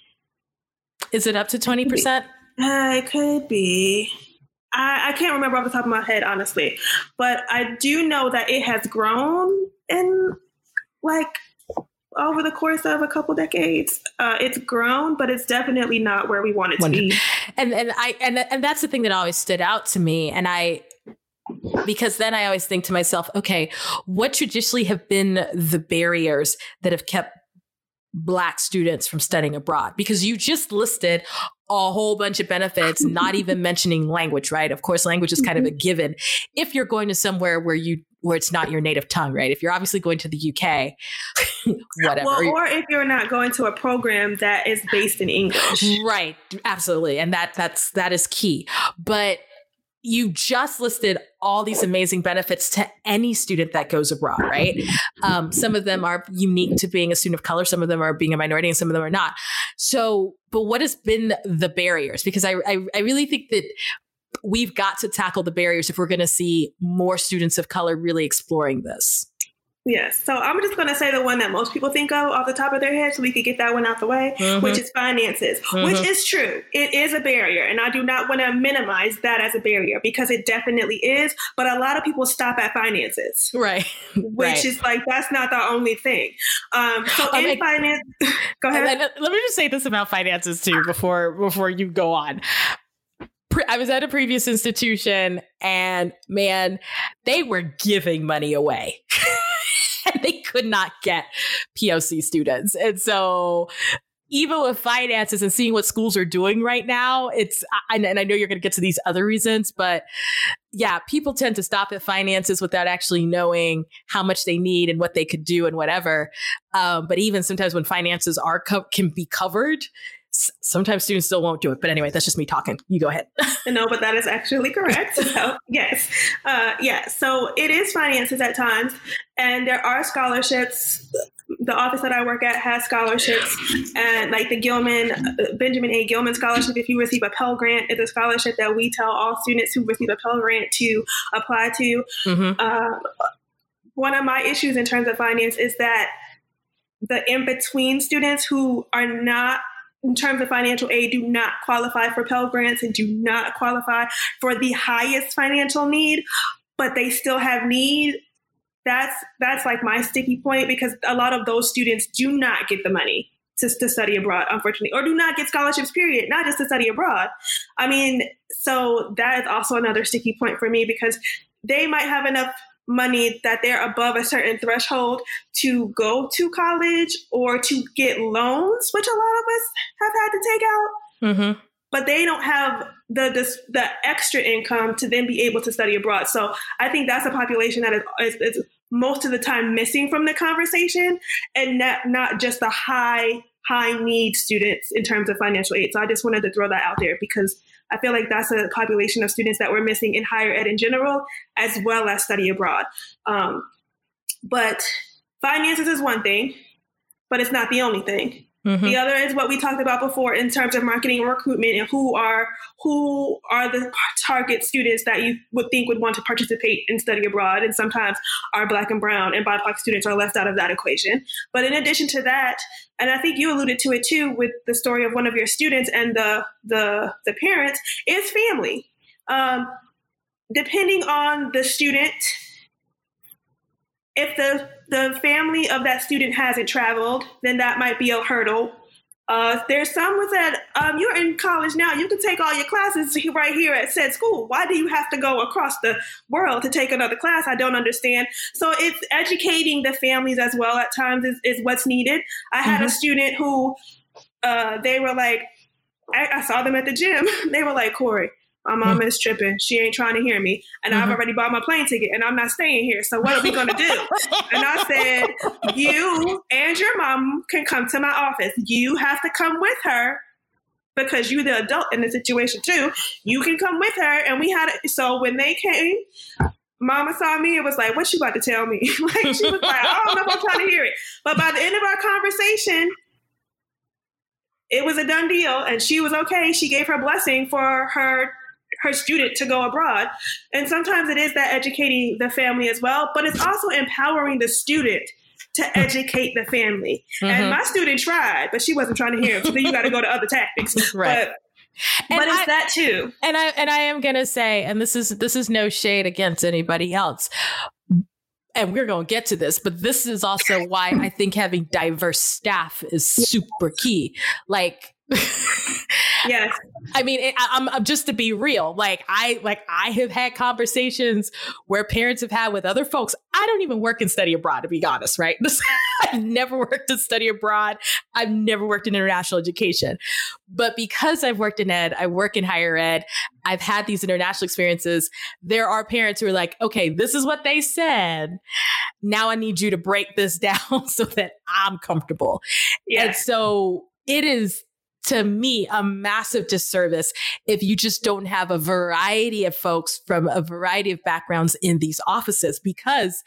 Is it up to twenty percent? Uh, it could be. I, I can't remember off the top of my head, honestly, but I do know that it has grown in like over the course of a couple decades. Uh, it's grown, but it's definitely not where we want it to be. And and I and and that's the thing that always stood out to me. And I because then I always think to myself, okay, what traditionally have been the barriers that have kept black students from studying abroad because you just listed a whole bunch of benefits not even mentioning language right? Of course language is kind of a mm-hmm. given. If you're going to somewhere where you where it's not your native tongue right? If you're obviously going to the uk whatever. Well, or if you're not going to a program that is based in english. Right. Absolutely. And that that's that is key. But you just listed all these amazing benefits to any student that goes abroad, right? Um, some of them are unique to being a student of color, some of them are being a minority, and some of them are not. So, but what has been the barriers? Because I, I, I really think that we've got to tackle the barriers if we're going to see more students of color really exploring this. Yes. So I'm just going to say the one that most people think of off the top of their head so we could get that one out the way, mm-hmm. which is finances, mm-hmm. which is true. It is a barrier. And I do not want to minimize that as a barrier because it definitely is. But a lot of people stop at finances. Right. Which right. is like, that's not the only thing. Um, so um, in finance, go ahead. Let me just say this about finances too before before you go on. I was at a previous institution and man, they were giving money away. and they could not get POC students. And so even with finances and seeing what schools are doing right now, it's, and I know you're going to get to these other reasons, but yeah, people tend to stop at finances without actually knowing how much they need and what they could do and whatever. Um, but even sometimes when finances are co- can be covered, sometimes students still won't do it. But anyway, that's just me talking. You go ahead. no, but that is actually correct. So, yes. Uh, yeah. So it is finances at times. And there are scholarships. The office that I work at has scholarships, and like the Gilman, uh, Benjamin A. Gilman Scholarship, if you receive a Pell Grant, is a scholarship that we tell all students who receive a Pell Grant to apply to. Mm-hmm. Uh, one of my issues in terms of finance is that the in between students who are not in terms of financial aid do not qualify for Pell Grants and do not qualify for the highest financial need, but they still have need. That's that's like my sticky point because a lot of those students do not get the money to, to study abroad, unfortunately, or do not get scholarships, period, not just to study abroad. I mean, so that is also another sticky point for me because they might have enough money that they're above a certain threshold to go to college or to get loans, which a lot of us have had to take out. Mm-hmm. But they don't have the, the, the extra income to then be able to study abroad. So I think that's a population that is, is, is most of the time missing from the conversation, and not not just the high high need students in terms of financial aid. So I just wanted to throw that out there because I feel like that's a population of students that we're missing in higher ed in general, as well as study abroad. Um, but finances is one thing, but it's not the only thing. Mm-hmm. The other is what we talked about before in terms of marketing and recruitment and who are who are the target students that you would think would want to participate in study abroad and sometimes our black and brown and BIPOC students are left out of that equation. But in addition to that, and I think you alluded to it too with the story of one of your students and the the the parents, is family. Um, depending on the student if the the family of that student hasn't traveled, then that might be a hurdle. Uh, there's some with that um, you're in college now. You can take all your classes right here at said school. Why do you have to go across the world to take another class? I don't understand. So it's educating the families as well at times is, is what's needed. I had mm-hmm. a student who uh, they were like, I, I saw them at the gym. they were like, Kory, my mom is tripping. She ain't trying to hear me. And mm-hmm. I've already bought my plane ticket and I'm not staying here. So what are we going to do? and I said, you and your mom can come to my office. You have to come with her because you're the adult in the situation too. You can come with her. And we had it. So when they came, Mama saw me and was like, "What you about to tell me?" like she was like, "I don't know if I'm trying to hear it." But by the end of our conversation, it was a done deal, and she was okay. She gave her blessing for her her student to go abroad. And sometimes it is that educating the family as well, but it's also empowering the student to educate the family. Mm-hmm. And my student tried, but she wasn't trying to hear him. So then you got to go to other tactics. right. But, and but it's I, that too. And I and I am gonna say, and this is this is no shade against anybody else. And we're going to get to this, but this is also why I think having diverse staff is super key. Like yes. I mean, it, I'm, I'm, just to be real. Like I, like I have had conversations where parents have had with other folks. I don't even work in study abroad, to be honest, right? I've never worked in study abroad. I've never worked in international education, but because I've worked in ed, I work in higher ed. I've had these international experiences. There are parents who are like, okay, this is what they said. Now I need you to break this down so that I'm comfortable. Yes. And so it is to me a massive disservice if you just don't have a variety of folks from a variety of backgrounds in these offices because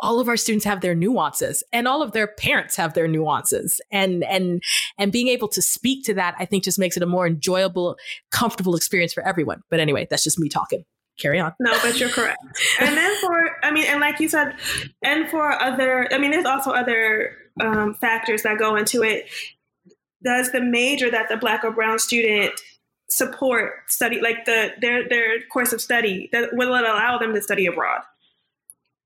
all of our students have their nuances and all of their parents have their nuances and and and being able to speak to that i think just makes it a more enjoyable comfortable experience for everyone but anyway that's just me talking carry on. No, but you're correct. and then for, I mean, and like you said, and for other, I mean, there's also other um, factors that go into it. Does the major that the black or brown student support study, like the their their course of study, that will it allow them to study abroad?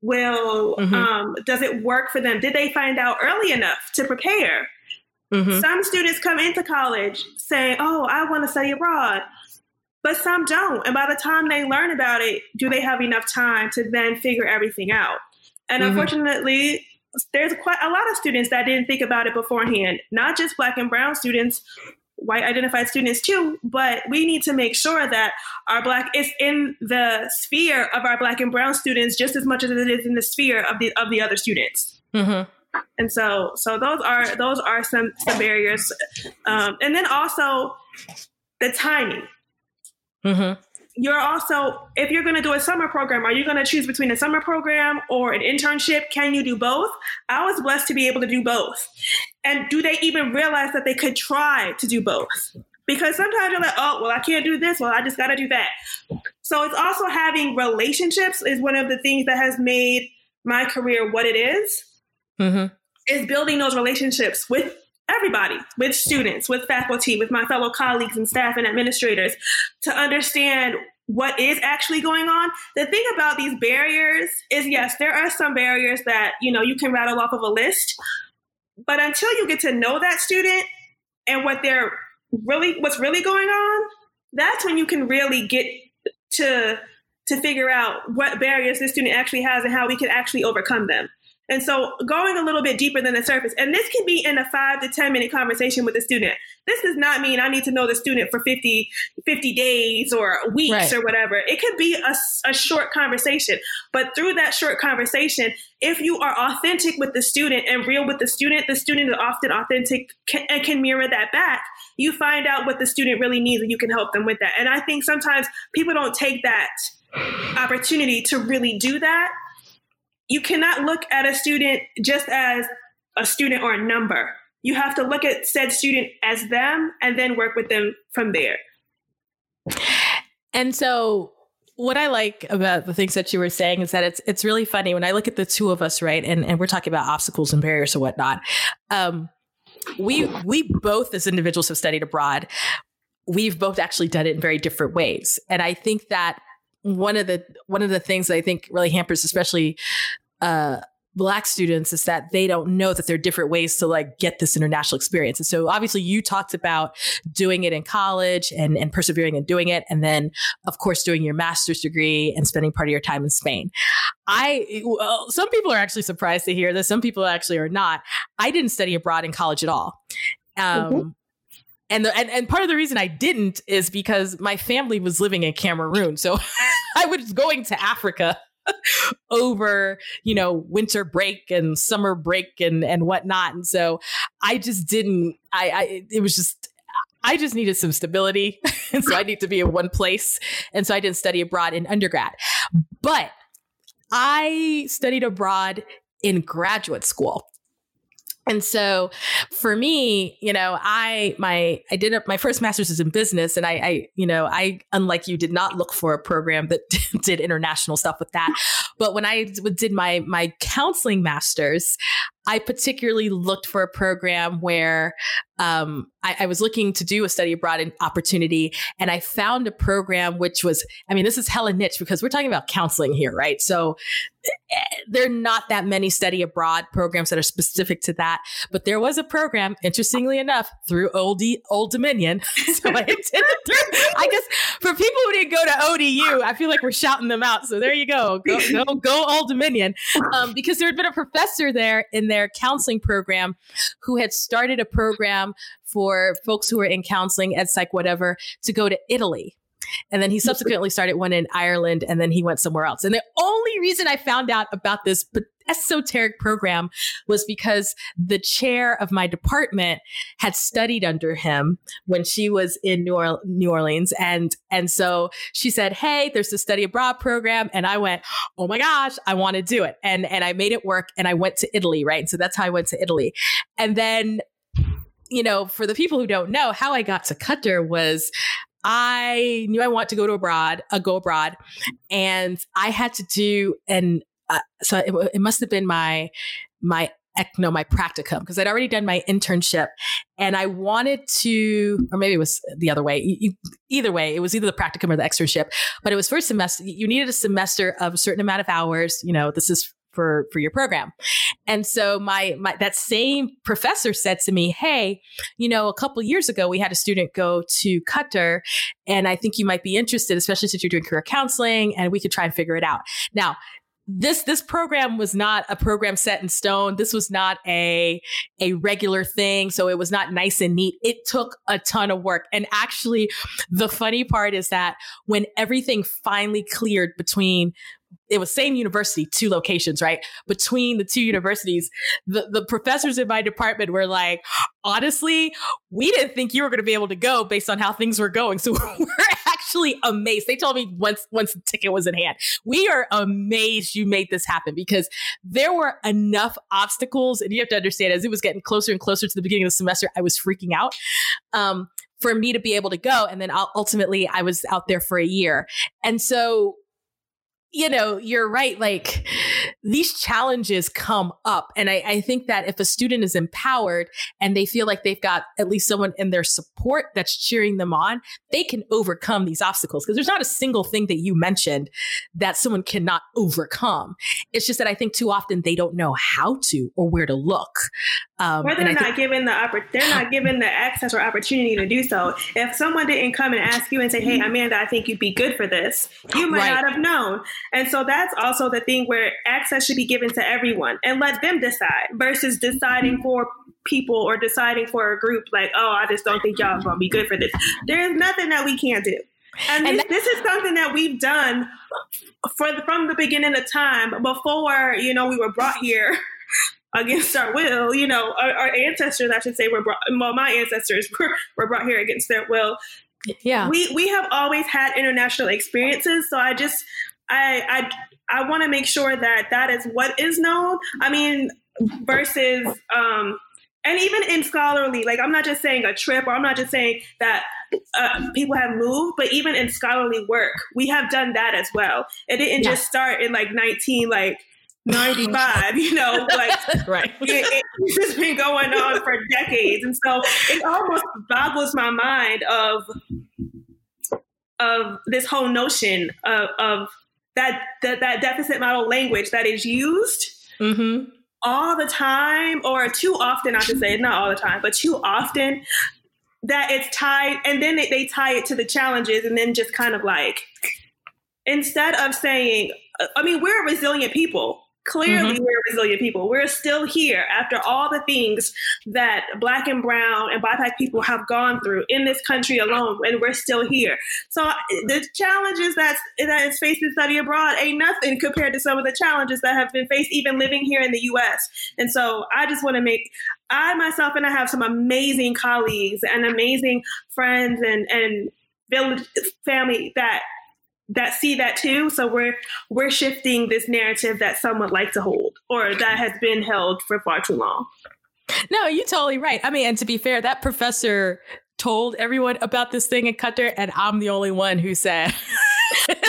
Will mm-hmm. um, does it work for them? Did they find out early enough to prepare? Mm-hmm. Some students come into college saying, "Oh, I want to study abroad." but some don't. And by the time they learn about it, do they have enough time to then figure everything out? And mm-hmm. unfortunately, there's quite a lot of students that didn't think about it beforehand, not just black and brown students, white identified students too, but we need to make sure that our black is in the sphere of our black and brown students just as much as it is in the sphere of the of the other students. Mm-hmm. And so, so those are those are some some barriers, um, and then also the timing. Mm-hmm. You're also, if you're going to do a summer program, are you going to choose between a summer program or an internship? Can you do both? I was blessed to be able to do both. And do they even realize that they could try to do both? Because sometimes you're like, oh, well, I can't do this. Well, I just got to do that. So it's also having relationships is one of the things that has made my career what it is. Mm-hmm. Is building those relationships with everybody, with students, with faculty, with my fellow colleagues and staff and administrators to understand what is actually going on. The thing about these barriers is yes, there are some barriers that, you know, you can rattle off of a list, but until you get to know that student and what they're really what's really going on, that's when you can really get to to figure out what barriers this student actually has and how we can actually overcome them. And so going a little bit deeper than the surface, and this can be in a five to 10 minute conversation with the student. This does not mean I need to know the student for 50, 50 days or weeks right. or whatever. It could be a, a short conversation. But through that short conversation, if you are authentic with the student and real with the student, the student is often authentic and can mirror that back. You find out what the student really needs and you can help them with that. And I think sometimes people don't take that opportunity to really do that you cannot look at a student just as a student or a number. You have to look at said student as them and then work with them from there. And so what I like about the things that you were saying is that it's it's really funny when I look at the two of us, right? And and we're talking about obstacles and barriers or whatnot. Um, we we both as individuals have studied abroad. We've both actually done it in very different ways. And I think that one of the one of the things that I think really hampers, especially uh, black students is that they don't know that there are different ways to like get this international experience. And so obviously you talked about doing it in college and, and persevering and doing it. And then of course doing your master's degree and spending part of your time in Spain. I, well, some people are actually surprised to hear this. Some people actually are not. I didn't study abroad in college at all. Um, mm-hmm. And, the, and and part of the reason I didn't is because my family was living in Cameroon, so I was going to Africa over you know winter break and summer break and and whatnot, and so I just didn't. I, I it was just I just needed some stability, and so I need to be in one place, and so I didn't study abroad in undergrad, but I studied abroad in graduate school. And so for me, you know, I my I did my first master's is in business and I, I you know, I unlike you did not look for a program that did international stuff with that. But when I did my my counseling masters, I particularly looked for a program where um, I, I, was looking to do a study abroad opportunity, and I found a program which was, I mean, this is hella niche because we're talking about counseling here, right? So eh, there are not that many study abroad programs that are specific to that, but there was a program, interestingly enough, through Old, Old Dominion. so I did through, I guess for people who didn't go to ODU, I feel like we're shouting them out. So there you go, go, go, go Old Dominion, um, because there had been a professor there in their counseling program who had started a program for folks who were in counseling, ed psych, whatever, to go to Italy. And then he subsequently started one in Ireland and then he went somewhere else. And the only reason I found out about this esoteric program was because the chair of my department had studied under him when she was in New, or- New Orleans. And, and so she said, Hey, there's a study abroad program. And I went, Oh my gosh, I want to do it. And, and I made it work and I went to Italy, right? And so that's how I went to Italy. And then, you know, for the people who don't know, how I got to Qatar was I knew I want to go to abroad, uh, go abroad, and I had to do an. Uh, so it, it must have been my my no, my practicum because I'd already done my internship and I wanted to, or maybe it was the other way. Either way, it was either the practicum or the externship, but it was first semester. You needed a semester of a certain amount of hours. You know, this is for for your program. And so my my that same professor said to me, "Hey, you know, a couple years ago we had a student go to Qatar and I think you might be interested, especially since you're doing career counseling and we could try and figure it out." Now, this this program was not a program set in stone. This was not a a regular thing, so it was not nice and neat. It took a ton of work. And actually, the funny part is that when everything finally cleared between it was same university, two locations, right? Between the two universities, the, the professors in my department were like, honestly, we didn't think you were going to be able to go based on how things were going. So we're actually amazed. They told me once, once the ticket was in hand, we are amazed you made this happen because there were enough obstacles. And you have to understand, as it was getting closer and closer to the beginning of the semester, I was freaking out. Um, for me to be able to go. And then ultimately I was out there for a year. And so you know, you're right. Like these challenges come up. And I, I, think that if a student is empowered and they feel like they've got at least someone in their support that's cheering them on, they can overcome these obstacles. Because there's not a single thing that you mentioned that someone cannot overcome. It's just that I think too often they don't know how to or where to look. Um, or they're not think- given the oppor- they're not given the access or opportunity to do so. If someone didn't come and ask you and say, "Hey, Amanda, I think you'd be good for this," you might right. not have known. And so that's also the thing where access should be given to everyone and let them decide versus deciding for people or deciding for a group like, "Oh, I just don't think y'all are to be good for this." There's nothing that we can't do. And, and this, this, is something that we've done for the, from the beginning of time before you know we were brought here against our will. You know, our, our, ancestors, I should say, were brought. Well, my ancestors were, were brought here against their will. Yeah, we we have always had international experiences. So I just I I I want to make sure that that is what is known. I mean, versus um, and even in scholarly, like I'm not just saying a trip, or I'm not just saying that uh, people have moved, but even in scholarly work, we have done that as well. It didn't yeah. just start in like 19 like 95, you know, like right. It, it's just been going on for decades. And so it almost boggles my mind of of this whole notion of, of that, that that deficit model language that is used mm-hmm. all the time or too often, I should say, not all the time, but too often that it's tied and then they, they tie it to the challenges and then just kind of like instead of saying I mean, we're a resilient people. Clearly, mm-hmm. we're resilient people. We're still here after all the things that Black and Brown and BIPOC people have gone through in this country alone, and we're still here. So the challenges that that is faced in study abroad ain't nothing compared to some of the challenges that have been faced even living here in the U.S. And so I just want to make I myself and I have some amazing colleagues and amazing friends and and village family that that see that too. So we're we're shifting this narrative that some would like to hold or that has been held for far too long. No, you're totally right. I mean, and to be fair, that professor told everyone about this thing in Qatar, and I'm the only one who said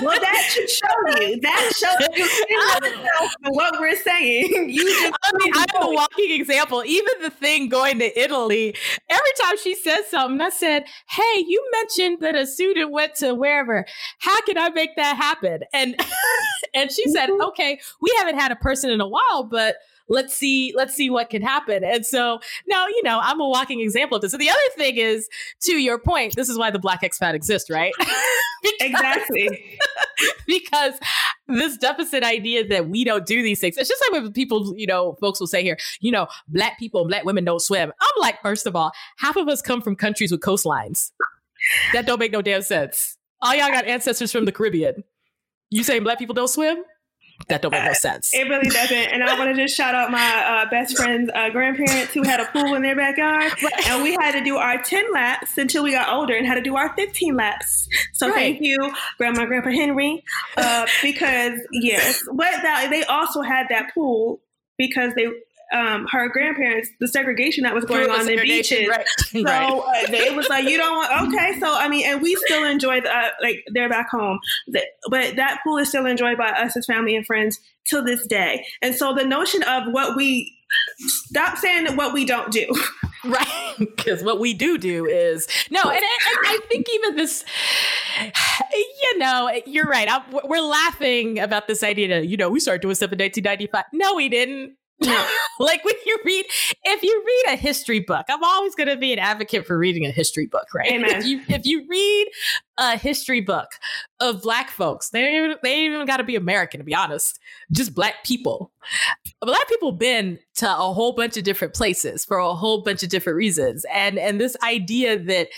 well, that should show you. That shows you what we're saying. You just I mean, I'm a walking example. Even the thing going to Italy, every time she says something, I said, Hey, you mentioned that a student went to wherever. How can I make that happen? And and she said, mm-hmm. Okay, we haven't had a person in a while, but let's see let's see what can happen. And so now you know i'm a walking example of this. So the other thing is to your point this is why the black expat exists right? Because, exactly. because this deficit idea that we don't do these things it's just like when people you know folks will say here you know black people and black women don't swim. I'm like first of all half of us come from countries with coastlines that don't make no damn sense. All y'all got ancestors from the caribbean. You saying black people don't swim that don't make no sense. It really doesn't. And I want to just shout out my uh, best friend's uh, grandparents who had a pool in their backyard, right. and we had to do our ten laps until we got older, and had to do our fifteen laps. So right. thank you, Grandma, Grandpa Henry, uh, because yes, but that, they also had that pool because they um, her grandparents the segregation that was going on in beaches. Right. So right. uh, it was like you don't want okay. So I mean, and we still enjoy the uh, like they're back home, but that pool is still enjoyed by us as family and friends till this day. And so the notion of what we stop saying what we don't do. Right. Because what we do do is no. And, and, I think even this, you know, you're right. I'm, we're laughing about this idea that, you know, we started doing stuff in 1995. No, we didn't. No. like when you read, if you read a history book, I'm always going to be an advocate for reading a history book, right? Amen. If you, if you read a history book of black folks, they ain't even, they even got to be American, to be honest, just black people. Black people been to a whole bunch of different places for a whole bunch of different reasons. And, and this idea that,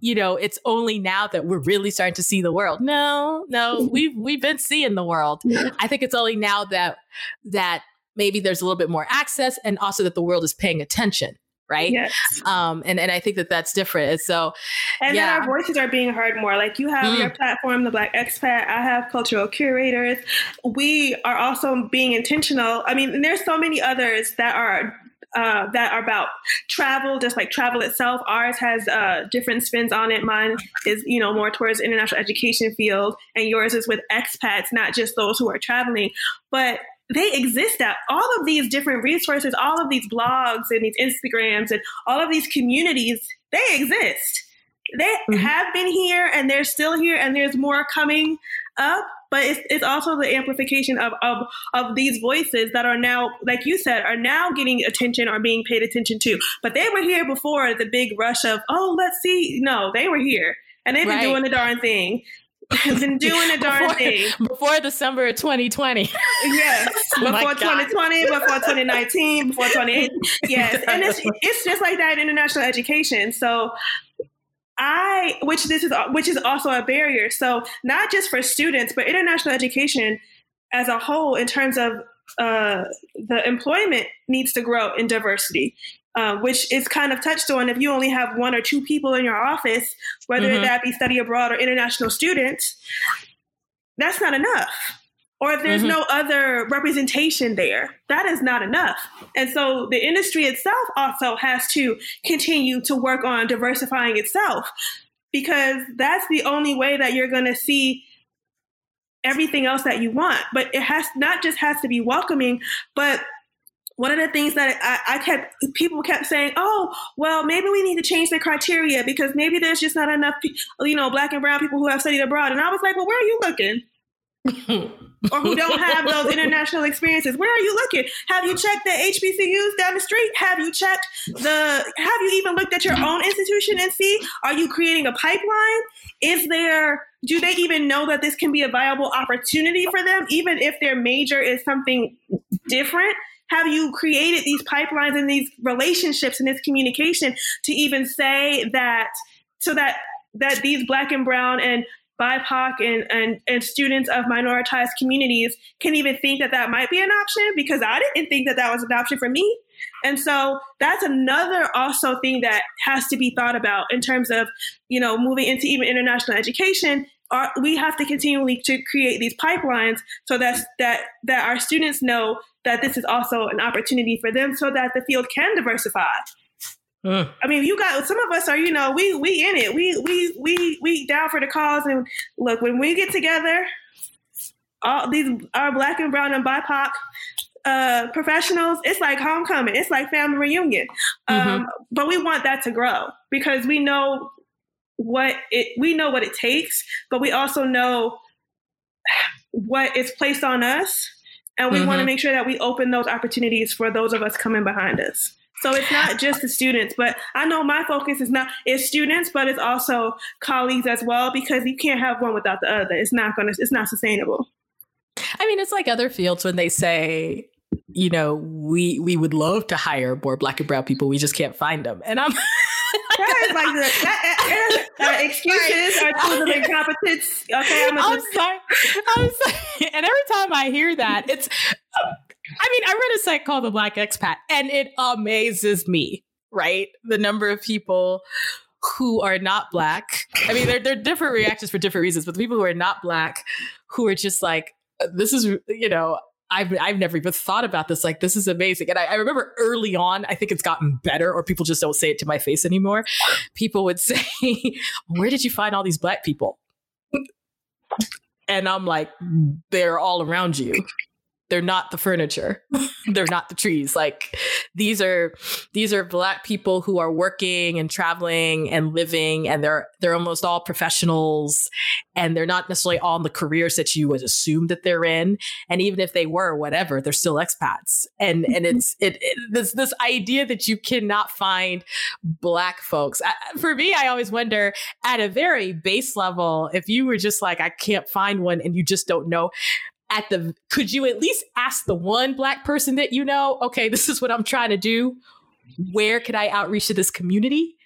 you know, it's only now that we're really starting to see the world. No, no, we've, we've been seeing the world. I think it's only now that, that maybe there's a little bit more access and also that the world is paying attention right yes. um and and i think that that's different and so and yeah. then our voices are being heard more like you have mm. your platform the black expat i have Kultural Kurators we are also being intentional i mean there's so many others that are uh, that are about travel, just like travel itself. Ours has uh, different spins on it. Mine is, you know, more towards international education field, and yours is with expats, not just those who are traveling. But they exist at all of these different resources, all of these blogs and these Instagrams and all of these communities, they exist. They mm-hmm. have been here and they're still here and there's more coming up. But it's, it's also the amplification of, of, of these voices that are now, like you said, are now getting attention or being paid attention to. But they were here before the big rush of, oh, let's see. No, they were here and they've been right. doing the darn thing been doing a darn before, thing before December of 2020. Yes, oh before 2020, before 2019, before 2018. Yes, and it's it's just like that in international education. So I, which this is, which is also a barrier. So not just for students, but international education as a whole, in terms of uh, the employment needs to grow in diversity. Uh, which is kind of touched on if you only have one or two people in your office, whether mm-hmm. that be study abroad or international students, that's not enough. Or if there's mm-hmm. no other representation there, that is not enough. And so the industry itself also has to continue to work on diversifying itself because that's the only way that you're going to see everything else that you want. But it has not just has to be welcoming, but one of the things that I, I, kept people kept saying, "Oh, well, maybe we need to change the criteria because maybe there's just not enough, you know, black and brown people who have studied abroad." And I was like, "Well, where are you looking?" or who don't have those international experiences. Where are you looking? Have you checked the HBCUs down the street? Have you checked the? Have you even looked at your own institution and see? Are you creating a pipeline? Is there? Do they even know that this can be a viable opportunity for them, even if their major is something different? Have you created these pipelines and these relationships and this communication to even say that so that that these black and brown and BIPOC and, and, and students of minoritized communities can even think that that might be an option because I didn't think that that was an option for me. And so that's another also thing that has to be thought about in terms of, you know, moving into even international education. Our, we have to continually to create these pipelines so that that that our students know that this is also an opportunity for them so that the field can diversify. Uh. I mean, you got some of us are, you know, we we in it. We we we we down for the cause. And look, when we get together, all these our black and brown and BIPOC uh, professionals, it's like homecoming. It's like family reunion. Mm-hmm. Um, but we want that to grow because we know what it we know what it takes, but we also know what is placed on us and we mm-hmm. want to make sure that we open those opportunities for those of us coming behind us. So it's not just the students, but I know my focus is not is students, but it's also colleagues as well because you can't have one without the other. It's not gonna it's not sustainable. I mean, it's like other fields when they say, you know, we we would love to hire more black and brown people, we just can't find them. And I'm like the that, uh, uh, excuses are tools of incompetence. Okay, I'm, I'm sorry. I'm sorry. And every time I hear that, it's. Uh, I mean, I read a site called The Black Expat, and it amazes me. Right, the number of people who are not black. I mean, there, there are different reactions for different reasons, but the people who are not black, who are just like, this is, you know, I've I've never even thought about this. Like, this is amazing. And I, I, remember early on, I think it's gotten better, or people just don't say it to my face anymore. People would say, "Where did you find all these black people?" And I'm like, they're all around you they're not the furniture. They're not the trees. Like these are these are black people who are working and traveling and living and they're they're almost all professionals and they're not necessarily all in the careers that you would assume that they're in. And even if they were whatever they're still expats. And and mm-hmm. it's it, it this this idea that you cannot find black folks. For me i always wonder at a very base level if you were just like i can't find one and you just don't know at the could you at least ask the one black person that you know okay this is what i'm trying to do. Where could i outreach to this community?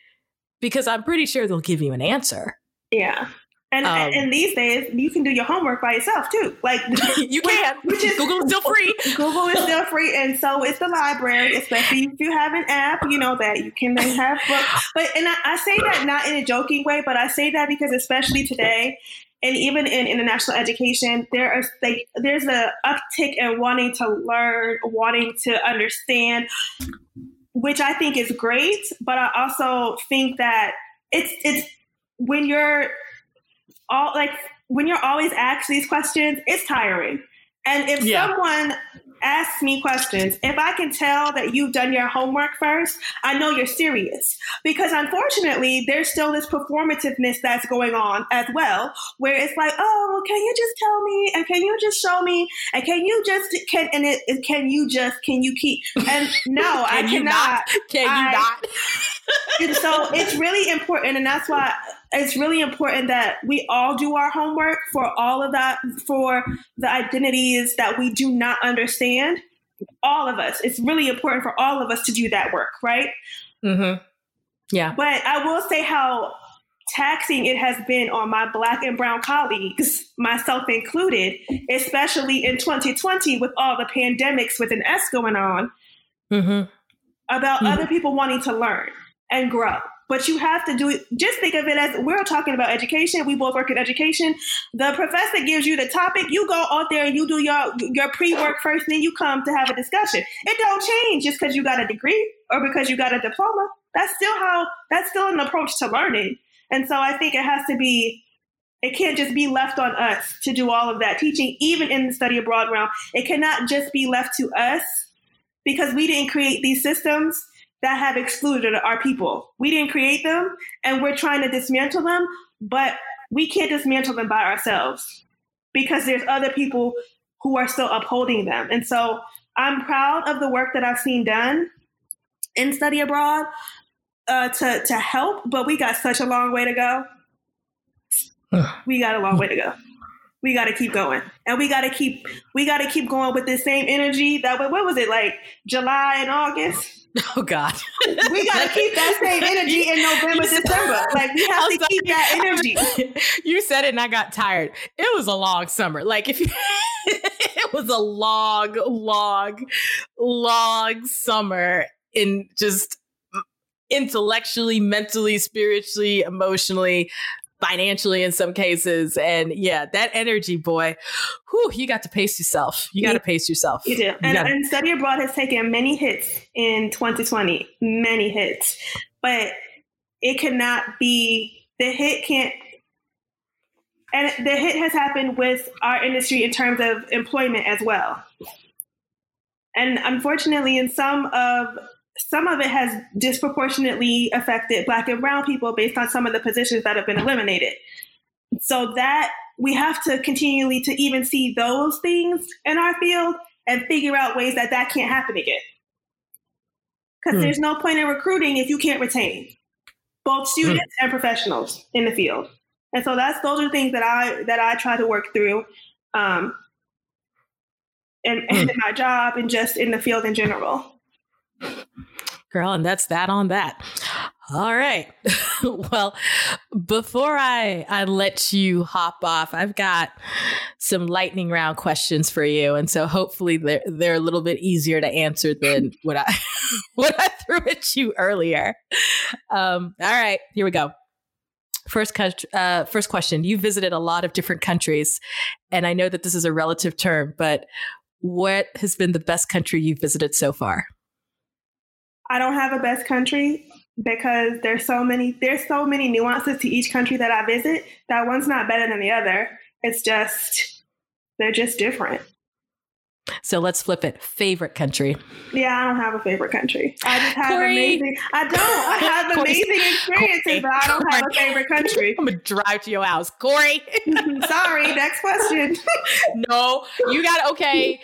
Because i'm pretty sure they'll give you an answer. Yeah. And, um, and these days you can do your homework by yourself too. Like you can. which is, google is still free. Google is still free and so is the library especially if you have an app you know that you can have books. But and I, I say that not in a joking way but i say that because especially today and even in international education, there are like there's a uptick in wanting to learn, wanting to understand, which I think is great. But I also think that it's it's when you're all like when you're always asked these questions, it's tiring. And if yeah. someone ask me questions. If I can tell that you've done your homework first, I know you're serious. Because unfortunately, there's still this performativeness that's going on as well, where it's like, oh, well, can you just tell me, and can you just show me, and can you just can and it, it can you just can you keep and no, I cannot. Not? Can you I, not? and so it's really important, and that's why it's really important that we all do our homework for all of that, for the identities that we do not understand. All of us. It's really important for all of us to do that work, right? Mm-hmm. Yeah. But I will say how taxing it has been on my black and brown colleagues, myself included, especially in 2020 with all the pandemics with an S going on, mm-hmm. about mm-hmm. other people wanting to learn and grow but you have to do it. Just think of it as we're talking about education. We both work in education. The professor gives you the topic. You go out there and you do your your pre work first, then you come to have a discussion. It don't change just because you got a degree or because you got a diploma. That's still how. That's still an approach to learning. And so I think it has to be. It can't just be left on us to do all of that teaching, even in the study abroad realm. It cannot just be left to us because we didn't create these systems that have excluded our people. We didn't create them and we're trying to dismantle them, but we can't dismantle them by ourselves because there's other people who are still upholding them. And so I'm proud of the work that I've seen done in study abroad uh, to, to help, but we got such a long way to go. we got a long way to go we got to keep going and we got to keep we got to keep going with the same energy that what was it like july and august Oh God. we gotta keep that same energy in November, December. Like we have to keep that energy. You said it and I got tired. It was a long summer. Like if you it was a long, long, long summer in just mm, intellectually, mentally, spiritually, emotionally, financially in some cases. And yeah, that energy, boy, whew, you got to pace yourself. You got to pace yourself. You do. And, gotta- and Study Abroad has taken many hits in 2020, many hits, but it cannot be, the hit can't, and the hit has happened with our industry in terms of employment as well. And unfortunately, in some of some of it has disproportionately affected black and brown people based on some of the positions that have been eliminated. So that we have to continually to even see those things in our field and figure out ways that that can't happen again. Because hmm. there's no point in recruiting if you can't retain both students hmm. and professionals in the field. And so that's those are things that I that I try to work through, um, and, and hmm. in my job and just in the field in general. Girl, and that's that on that. All right. well, before I I let you hop off, I've got some lightning round questions for you, and so hopefully they're they're a little bit easier to answer than what I what I threw at you earlier. Um, all right, here we go. First, uh, first question. You visited a lot of different countries, and I know that this is a relative term, but what has been the best country you've visited so far? I don't have a best country because there's so many there's so many nuances to each country that I visit that one's not better than the other. It's just they're just different. So let's flip it. Favorite country? Yeah, I don't have a favorite country. I just have Kory. amazing. I don't. I have amazing experiences, Kory. but I don't Kory. have a favorite country. I'm gonna drive to your house, Kory. Sorry. Next question. no, you got okay.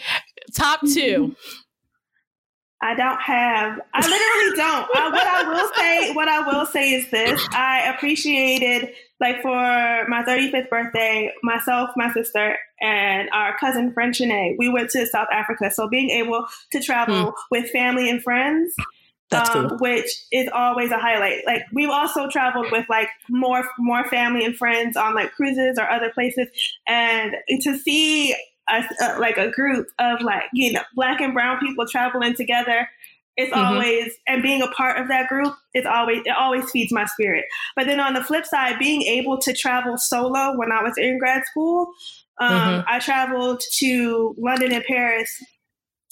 Top two. I don't have. I literally don't. I, what I will say, what I will say is this: I appreciated, like, for my 35th birthday, myself, my sister, and our cousin French we went to South Africa. So being able to travel hmm. with family and friends, um, cool. which is always a highlight. Like we've also traveled with like more more family and friends on like cruises or other places, and to see like a group of like you know black and brown people traveling together it's mm-hmm. always and being a part of that group it's always it always feeds my spirit but then on the flip side being able to travel solo when i was in grad school um, mm-hmm. i traveled to london and paris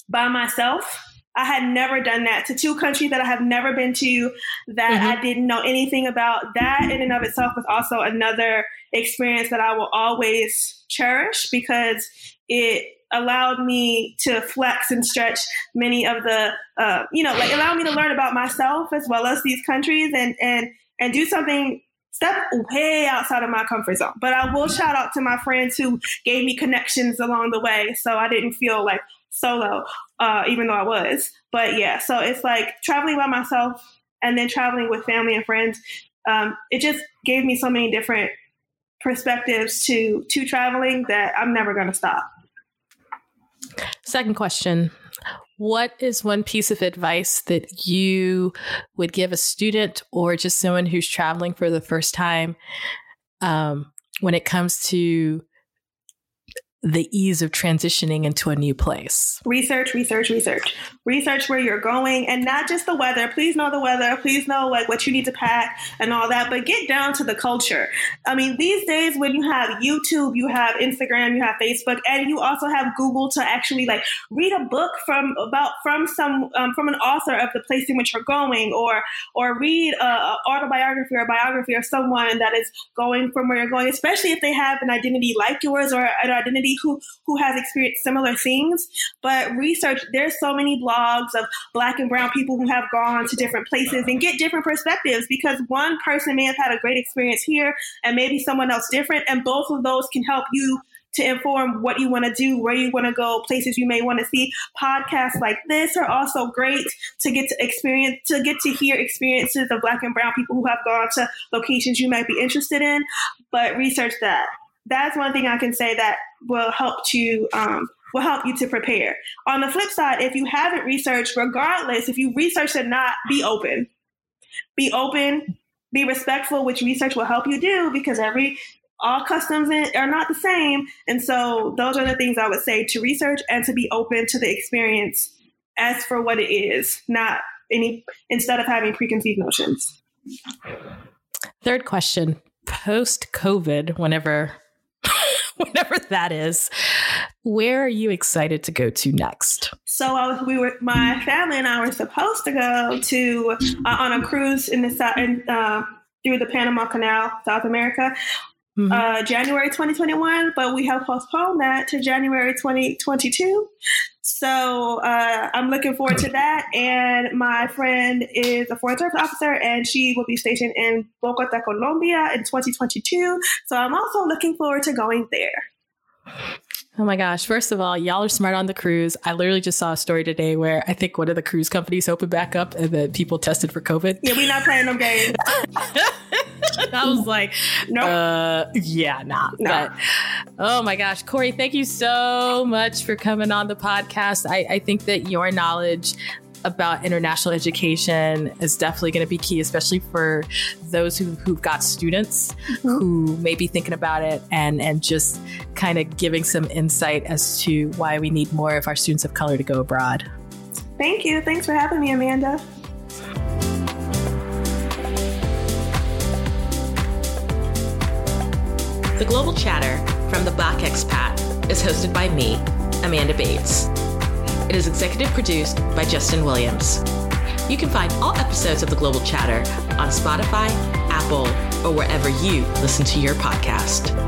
by myself I had never done that to two countries that I have never been to that mm-hmm. I didn't know anything about. That in and of itself was also another experience that I will always cherish because it allowed me to flex and stretch many of the uh, you know like allow me to learn about myself as well as these countries and and and do something step way outside of my comfort zone. But i will shout out to my friends who gave me connections along the way so i didn't feel like solo uh, even though i was. But yeah so it's like traveling by myself and then traveling with family and friends um, it just gave me so many different perspectives to to traveling that i'm never going to stop Second question. What is one piece of advice that you would give a student or just someone who's traveling for the first time um, when it comes to the ease of transitioning into a new place? Research, research, research. Research where you're going and not just the weather. Please know the weather. Please know like what you need to pack and all that, but get down to the culture. I mean, these days when you have YouTube, you have Instagram, you have Facebook, and you also have Google to actually like read a book from about from some um, from an author of the place in which you're going, or or read a, a autobiography or biography of someone that is going from where you're going, especially if they have an identity like yours or an identity community who who has experienced similar things. But research, there's so many blogs of black and brown people who have gone to different places and get different perspectives because one person may have had a great experience here and maybe someone else different, and both of those can help you to inform what you want to do, where you want to go, places you may want to see. Podcasts like this are also great to get to experience, to get to hear experiences of Black and Brown people who have gone to locations you might be interested in. But research that that's one thing I can say that will help to um, will help you to prepare. On the flip side, if you haven't researched, regardless, if you research or not, be open. Be open, be respectful, which research will help you do because every all customs are not the same. And so those are the things I would say to research and to be open to the experience as for what it is, not any instead of having preconceived notions. Third question. Post COVID, whenever whatever that is. Where are you excited to go to next? So uh, we were, my family and I were supposed to go to uh, on a cruise in the south, uh, through the Panama Canal, South America. Mm-hmm. Uh, January 2021, but we have postponed that to January 2022. So uh, I'm looking forward to that. And my friend is a foreign service officer, and she will be stationed in Bogota, Colombia in 2022. So I'm also looking forward to going there. Oh my gosh. First of all, y'all are smart on the cruise. I literally just saw a story today where I think one of the cruise companies opened back up and then people tested for COVID. Yeah, we're not playing them games. I was like, no, nope. uh, yeah, nah. No. But oh my gosh, Kory, thank you so much for coming on the podcast. I, I think that your knowledge about international education is definitely going to be key, especially for those who, who've got students mm-hmm. who may be thinking about it and, and just kind of giving some insight as to why we need more of our students of color to go abroad. Thank you. Thanks for having me, Amanda. The Global Chatter from the Black Expat is hosted by me, Amanda Bates. It is executive produced by Justin Williams. You can find all episodes of The Global Chatter on Spotify, Apple, or wherever you listen to your podcast.